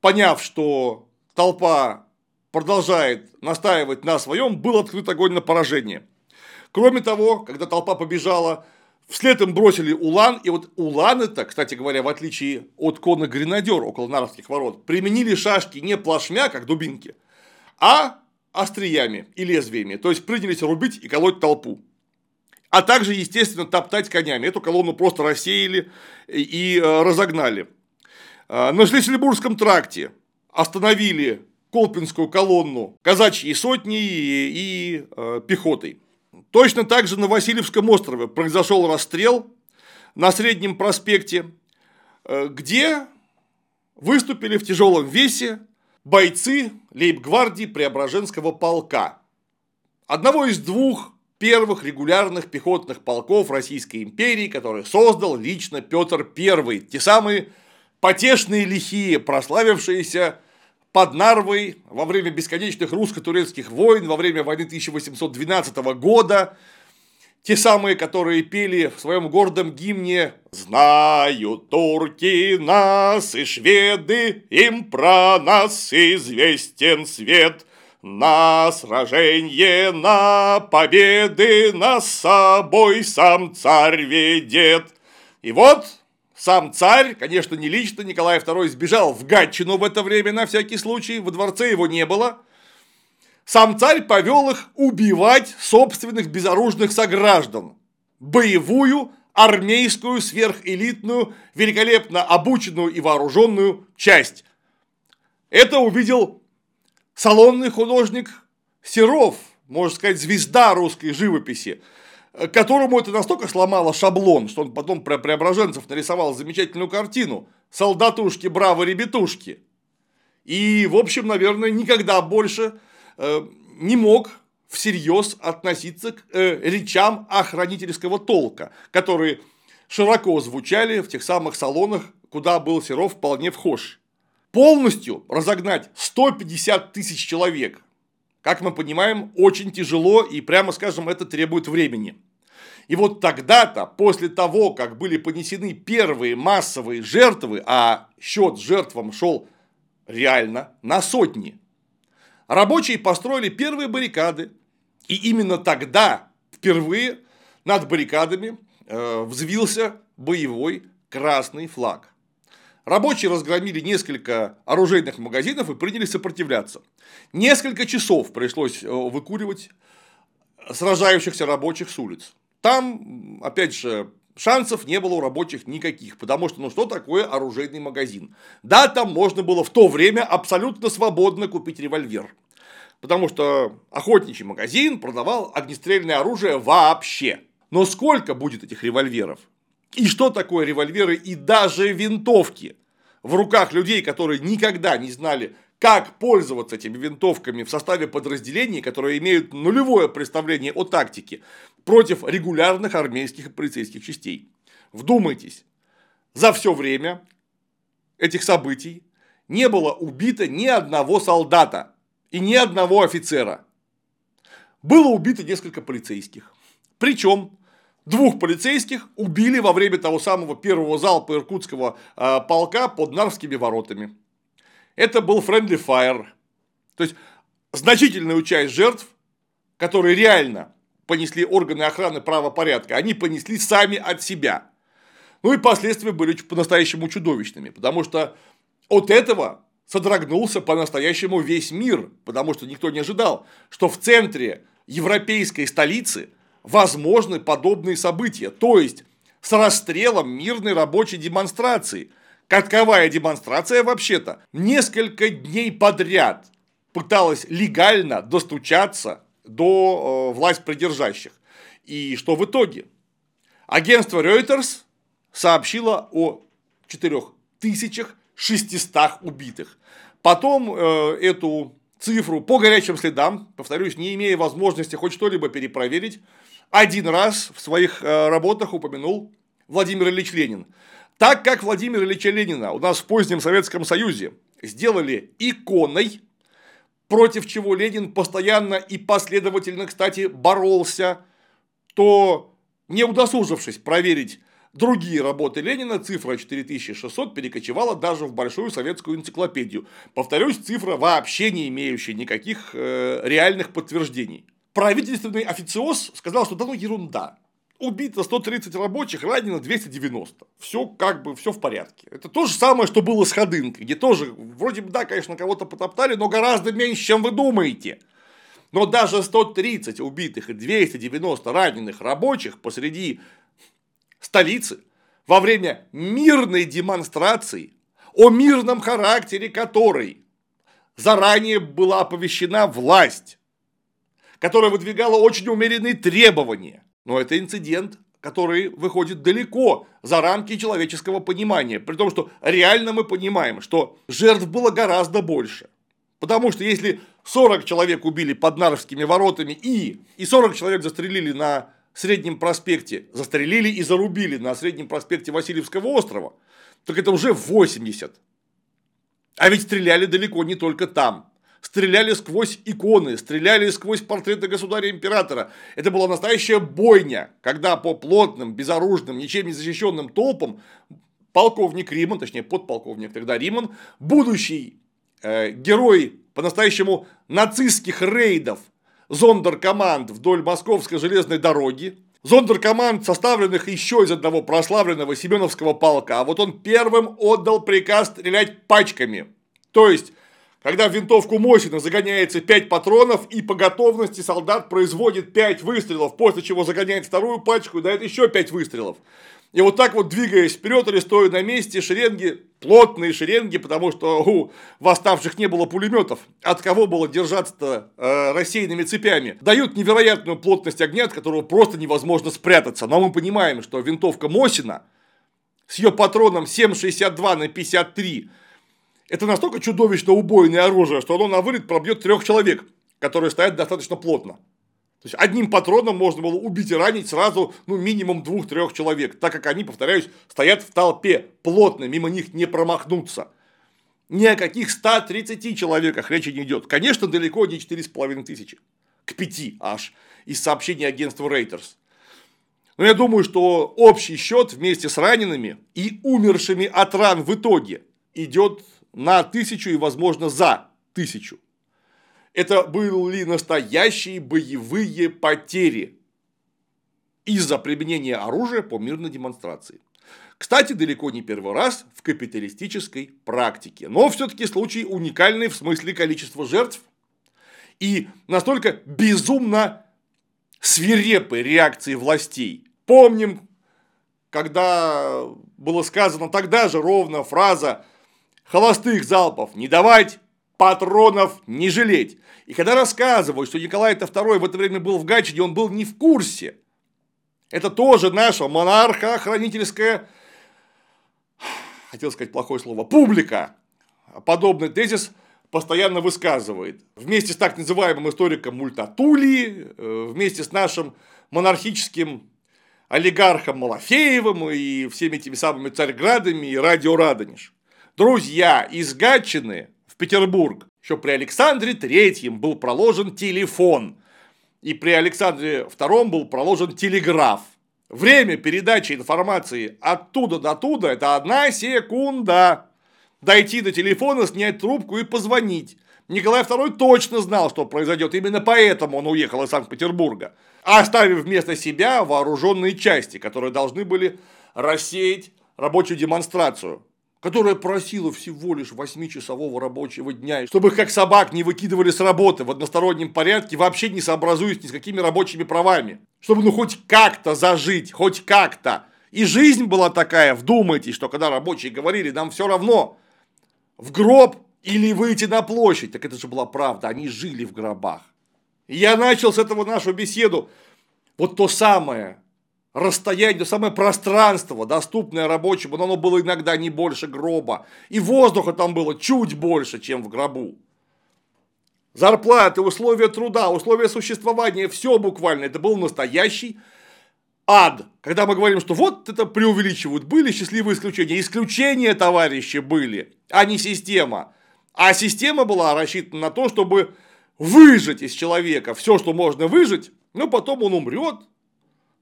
поняв, что толпа продолжает настаивать на своем, был открыт огонь на поражение. Кроме того, когда толпа побежала, Вслед им бросили Улан, и вот Улан это, кстати говоря, в отличие от конных гренадер около Нарвских ворот, применили шашки не плашмя, как дубинки, а остриями и лезвиями, то есть принялись рубить и колоть толпу. А также, естественно, топтать конями. Эту колонну просто рассеяли и э, разогнали. Э, на Шлиссельбургском тракте остановили Колпинскую колонну казачьей сотни и, и э, пехотой. Точно так же на Васильевском острове произошел расстрел на Среднем проспекте, э, где выступили в тяжелом весе бойцы лейб-гвардии Преображенского полка. Одного из двух первых регулярных пехотных полков Российской империи, который создал лично Петр I. Те самые потешные лихие, прославившиеся под Нарвой во время бесконечных русско-турецких войн, во время войны 1812 года, те самые, которые пели в своем гордом гимне «Знают турки нас и шведы, им про нас известен свет», на сражение, на победы нас с собой сам царь ведет. И вот сам царь, конечно, не лично, Николай II сбежал в Гатчину в это время на всякий случай, во дворце его не было. Сам царь повел их убивать собственных безоружных сограждан. Боевую, армейскую, сверхэлитную, великолепно обученную и вооруженную часть. Это увидел салонный художник Серов, можно сказать, звезда русской живописи – которому это настолько сломало шаблон, что он потом про Преображенцев нарисовал замечательную картину «Солдатушки, браво, ребятушки». И, в общем, наверное, никогда больше не мог всерьез относиться к э, речам охранительского толка, которые широко звучали в тех самых салонах, куда был Серов вполне вхож. Полностью разогнать 150 тысяч человек, как мы понимаем, очень тяжело и, прямо скажем, это требует времени. И вот тогда-то, после того, как были понесены первые массовые жертвы, а счет жертвам шел реально на сотни, рабочие построили первые баррикады. И именно тогда впервые над баррикадами э, взвился боевой красный флаг. Рабочие разгромили несколько оружейных магазинов и приняли сопротивляться. Несколько часов пришлось э, выкуривать сражающихся рабочих с улиц. Там, опять же, шансов не было у рабочих никаких, потому что, ну что такое оружейный магазин? Да, там можно было в то время абсолютно свободно купить револьвер, потому что охотничий магазин продавал огнестрельное оружие вообще. Но сколько будет этих револьверов? И что такое револьверы и даже винтовки в руках людей, которые никогда не знали, как пользоваться этими винтовками в составе подразделений, которые имеют нулевое представление о тактике против регулярных армейских и полицейских частей. Вдумайтесь, за все время этих событий не было убито ни одного солдата и ни одного офицера. Было убито несколько полицейских. Причем двух полицейских убили во время того самого первого залпа иркутского э, полка под Нарвскими воротами. Это был friendly fire. То есть, значительную часть жертв, которые реально понесли органы охраны правопорядка, они понесли сами от себя. Ну и последствия были по-настоящему чудовищными, потому что от этого содрогнулся по-настоящему весь мир, потому что никто не ожидал, что в центре европейской столицы возможны подобные события, то есть с расстрелом мирной рабочей демонстрации – Катковая демонстрация вообще-то? Несколько дней подряд пыталась легально достучаться до э, власть придержащих. И что в итоге? Агентство Reuters сообщило о 4600 убитых. Потом э, эту цифру по горячим следам, повторюсь, не имея возможности хоть что-либо перепроверить, один раз в своих э, работах упомянул Владимир Ильич Ленин. Так как Владимира Ильича Ленина у нас в позднем Советском Союзе сделали иконой, против чего Ленин постоянно и последовательно, кстати, боролся, то не удосужившись проверить другие работы Ленина, цифра 4600 перекочевала даже в большую советскую энциклопедию. Повторюсь, цифра вообще не имеющая никаких э, реальных подтверждений. Правительственный официоз сказал, что да ну ерунда. Убито 130 рабочих, ранено 290. Все как бы, все в порядке. Это то же самое, что было с Ходынкой, где тоже, вроде бы, да, конечно, кого-то потоптали, но гораздо меньше, чем вы думаете. Но даже 130 убитых и 290 раненых рабочих посреди столицы во время мирной демонстрации, о мирном характере которой заранее была оповещена власть, которая выдвигала очень умеренные требования. Но это инцидент, который выходит далеко за рамки человеческого понимания. При том, что реально мы понимаем, что жертв было гораздо больше. Потому что если 40 человек убили под Нарвскими воротами и, и 40 человек застрелили на Среднем проспекте, застрелили и зарубили на Среднем проспекте Васильевского острова, так это уже 80. А ведь стреляли далеко не только там. Стреляли сквозь иконы, стреляли сквозь портреты государя-императора. Это была настоящая бойня, когда по плотным, безоружным, ничем не защищенным толпам полковник Риман, точнее подполковник тогда Риман, будущий э, герой по-настоящему нацистских рейдов зондеркоманд вдоль Московской железной дороги, зондеркоманд, составленных еще из одного прославленного Семеновского полка, а вот он первым отдал приказ стрелять пачками. То есть, когда в винтовку Мосина загоняется 5 патронов, и по готовности солдат производит 5 выстрелов, после чего загоняет вторую пачку и дает еще 5 выстрелов. И вот так вот двигаясь вперед или стоя на месте, шеренги, плотные шеренги, потому что у восставших не было пулеметов, от кого было держаться э, рассеянными цепями, дают невероятную плотность огня, от которого просто невозможно спрятаться. Но мы понимаем, что винтовка Мосина с ее патроном 7,62 на 53 это настолько чудовищно убойное оружие, что оно на вылет пробьет трех человек, которые стоят достаточно плотно. То есть одним патроном можно было убить и ранить сразу ну, минимум двух-трех человек, так как они, повторяюсь, стоят в толпе плотно, мимо них не промахнуться. Ни о каких 130 человеках речи не идет. Конечно, далеко не 4,5 тысячи. К 5 аж из сообщений агентства Reuters. Но я думаю, что общий счет вместе с ранеными и умершими от ран в итоге идет на тысячу и, возможно, за тысячу. Это были настоящие боевые потери из-за применения оружия по мирной демонстрации. Кстати, далеко не первый раз в капиталистической практике. Но все-таки случай уникальный в смысле количества жертв и настолько безумно свирепой реакции властей. Помним, когда было сказано тогда же ровно фраза «холостых залпов не давать, патронов не жалеть». И когда рассказывают, что Николай II в это время был в Гатчине, он был не в курсе. Это тоже наша монархо-хранительская, хотел сказать плохое слово, публика. Подобный тезис постоянно высказывает. Вместе с так называемым историком Мультатули, э, вместе с нашим монархическим олигархом Малафеевым и всеми этими самыми царьградами и радио Радонеж. Друзья из Гатчины в Петербург еще при Александре Третьем был проложен телефон, и при Александре Втором был проложен телеграф. Время передачи информации оттуда до туда – это одна секунда. Дойти до телефона, снять трубку и позвонить. Николай II точно знал, что произойдет, именно поэтому он уехал из Санкт-Петербурга, оставив вместо себя вооруженные части, которые должны были рассеять рабочую демонстрацию которая просила всего лишь 8-часового рабочего дня, чтобы их как собак не выкидывали с работы в одностороннем порядке, вообще не сообразуясь ни с какими рабочими правами. Чтобы ну хоть как-то зажить, хоть как-то. И жизнь была такая, вдумайтесь, что когда рабочие говорили, нам все равно, в гроб или выйти на площадь, так это же была правда, они жили в гробах. И я начал с этого нашу беседу, вот то самое, расстояние, то самое пространство, доступное рабочему, но оно было иногда не больше гроба. И воздуха там было чуть больше, чем в гробу. Зарплаты, условия труда, условия существования, все буквально. Это был настоящий ад. Когда мы говорим, что вот это преувеличивают, были счастливые исключения. Исключения, товарищи, были, а не система. А система была рассчитана на то, чтобы выжить из человека все, что можно выжить, но потом он умрет,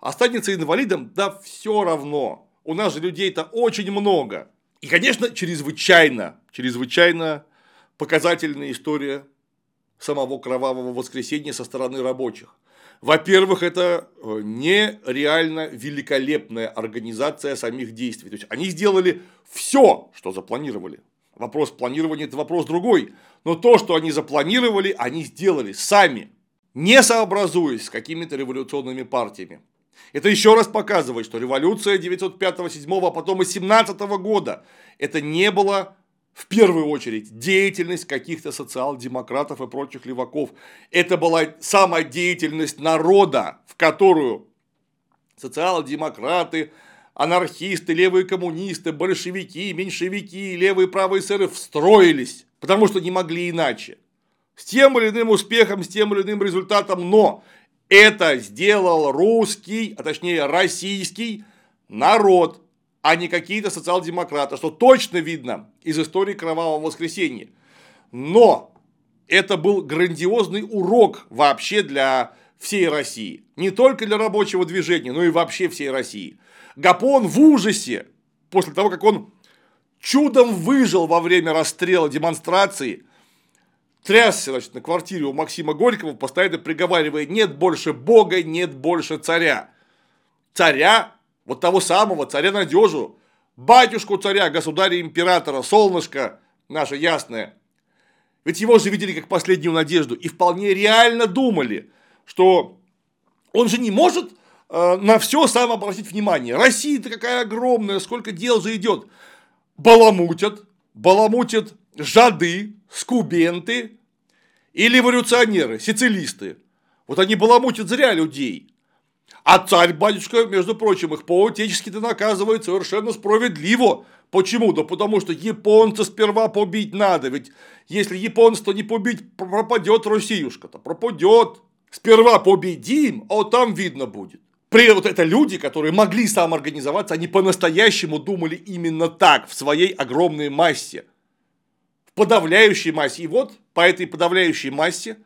останется инвалидом, да все равно. У нас же людей-то очень много. И, конечно, чрезвычайно, чрезвычайно показательная история самого кровавого воскресенья со стороны рабочих. Во-первых, это э, нереально великолепная организация самих действий. То есть они сделали все, что запланировали. Вопрос планирования – это вопрос другой. Но то, что они запланировали, они сделали сами, не сообразуясь с какими-то революционными партиями. Это еще раз показывает, что революция 905-7, а потом и 17 года – это не было в первую очередь деятельность каких-то социал-демократов и прочих леваков. Это была самая деятельность народа, в которую социал-демократы, анархисты, левые коммунисты, большевики, меньшевики, левые правые эсеры встроились, потому что не могли иначе. С тем или иным успехом, с тем или иным результатом, но это сделал русский, а точнее российский народ, а не какие-то социал-демократы, что точно видно из истории Кровавого воскресенья. Но это был грандиозный урок вообще для всей России. Не только для рабочего движения, но и вообще всей России. Гапон в ужасе после того, как он чудом выжил во время расстрела демонстрации, трясся значит, на квартире у Максима Горького, постоянно приговаривая, нет больше Бога, нет больше царя. Царя вот того самого царя надежу, батюшку царя, государя императора, солнышко наше ясное. Ведь его же видели как последнюю надежду и вполне реально думали, что он же не может э, на все сам обратить внимание. Россия-то какая огромная, сколько дел же идет. Баламутят, баламутят жады, скубенты и революционеры, сицилисты. Вот они баламутят зря людей. А царь-батюшка, между прочим, их по-отечески-то наказывает совершенно справедливо. Почему? Да потому что японца сперва побить надо, ведь если японца не побить, пропадет Россиюшка-то, пропадет. Сперва победим, а вот там видно будет. При вот это люди, которые могли самоорганизоваться, они по-настоящему думали именно так, в своей огромной массе. Подавляющей массе. И вот по этой подавляющей массе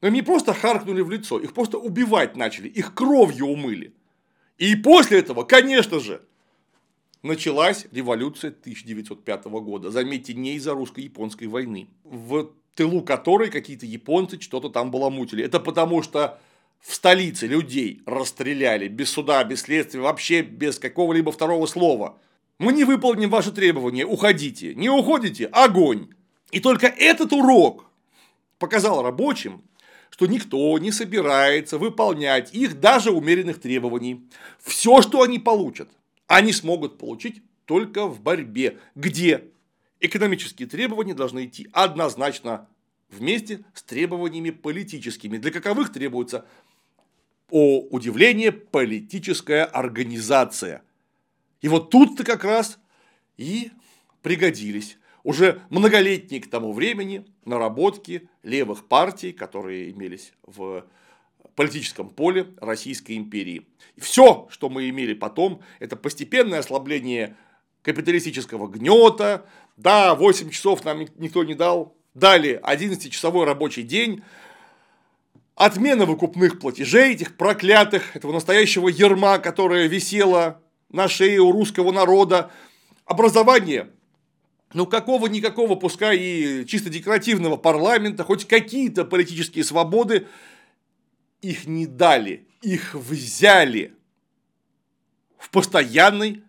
но им не просто харкнули в лицо, их просто убивать начали, их кровью умыли. И после этого, конечно же, началась революция 1905 года. Заметьте, не из-за русско-японской войны, в тылу которой какие-то японцы что-то там баламутили. Это потому что в столице людей расстреляли без суда, без следствия, вообще без какого-либо второго слова. Мы не выполним ваши требования, уходите. Не уходите, огонь. И только этот урок показал рабочим, что никто не собирается выполнять их даже умеренных требований. Все, что они получат, они смогут получить только в борьбе, где экономические требования должны идти однозначно вместе с требованиями политическими, для каковых требуется, о удивление, политическая организация. И вот тут-то как раз и пригодились уже многолетние к тому времени наработки левых партий, которые имелись в политическом поле Российской империи. Все, что мы имели потом, это постепенное ослабление капиталистического гнета. Да, 8 часов нам никто не дал. Дали 11-часовой рабочий день. Отмена выкупных платежей, этих проклятых, этого настоящего ерма, которое висело на шее у русского народа. Образование ну какого-никакого, пускай и чисто декоративного парламента, хоть какие-то политические свободы, их не дали, их взяли в постоянной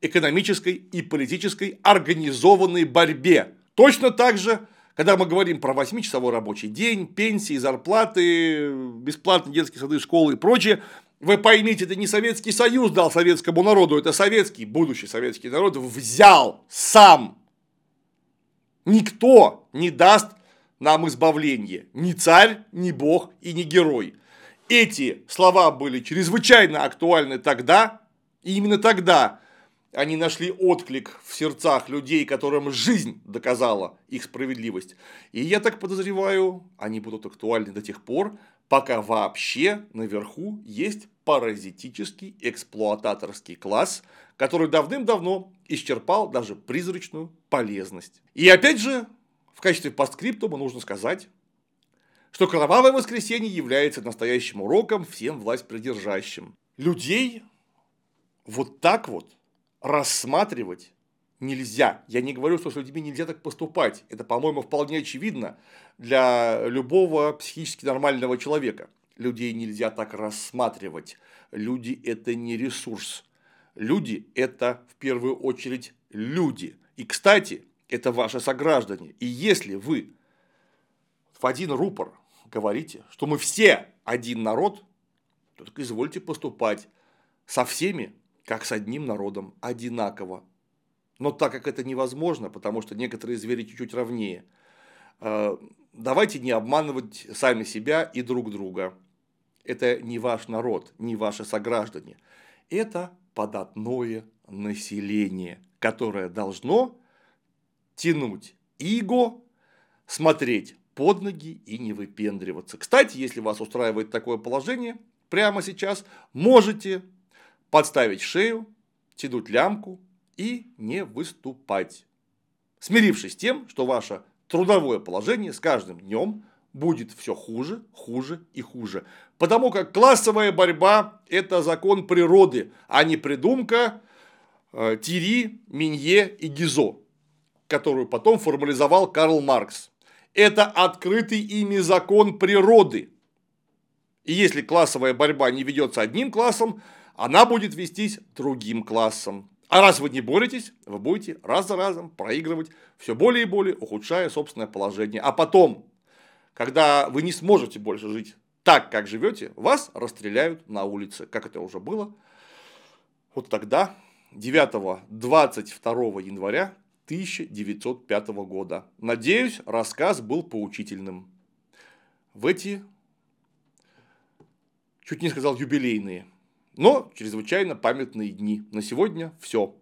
экономической и политической организованной борьбе. Точно так же, когда мы говорим про 8-часовой рабочий день, пенсии, зарплаты, бесплатные детские сады, школы и прочее, вы поймите, это не Советский Союз дал советскому народу, это советский, будущий советский народ взял сам Никто не даст нам избавление. Ни царь, ни бог и ни герой. Эти слова были чрезвычайно актуальны тогда, и именно тогда они нашли отклик в сердцах людей, которым жизнь доказала их справедливость. И я так подозреваю, они будут актуальны до тех пор, пока вообще наверху есть паразитический эксплуататорский класс, который давным-давно исчерпал даже призрачную полезность. И опять же, в качестве постскриптума нужно сказать, что кровавое воскресенье является настоящим уроком всем власть придержащим. Людей вот так вот рассматривать нельзя. Я не говорю, что с людьми нельзя так поступать. Это, по-моему, вполне очевидно для любого психически нормального человека. людей нельзя так рассматривать. Люди – это не ресурс. Люди – это в первую очередь люди. И, кстати, это ваши сограждане. И если вы в один рупор говорите, что мы все один народ, то так извольте поступать со всеми, как с одним народом, одинаково. Но так как это невозможно, потому что некоторые звери чуть-чуть ровнее, э, давайте не обманывать сами себя и друг друга. Это не ваш народ, не ваши сограждане. Это податное население, которое должно тянуть иго, смотреть под ноги и не выпендриваться. Кстати, если вас устраивает такое положение, прямо сейчас можете подставить шею, тянуть лямку и не выступать. Смирившись с тем, что ваше трудовое положение с каждым днем будет все хуже, хуже и хуже. Потому как классовая борьба – это закон природы, а не придумка э, Тири, Минье и Гизо, которую потом формализовал Карл Маркс. Это открытый ими закон природы. И если классовая борьба не ведется одним классом, она будет вестись другим классом. А раз вы не боретесь, вы будете раз за разом проигрывать, все более и более ухудшая собственное положение. А потом, когда вы не сможете больше жить так, как живете, вас расстреляют на улице, как это уже было. Вот тогда, 9-22 января 1905 года. Надеюсь, рассказ был поучительным. В эти, чуть не сказал юбилейные, но чрезвычайно памятные дни. На сегодня все.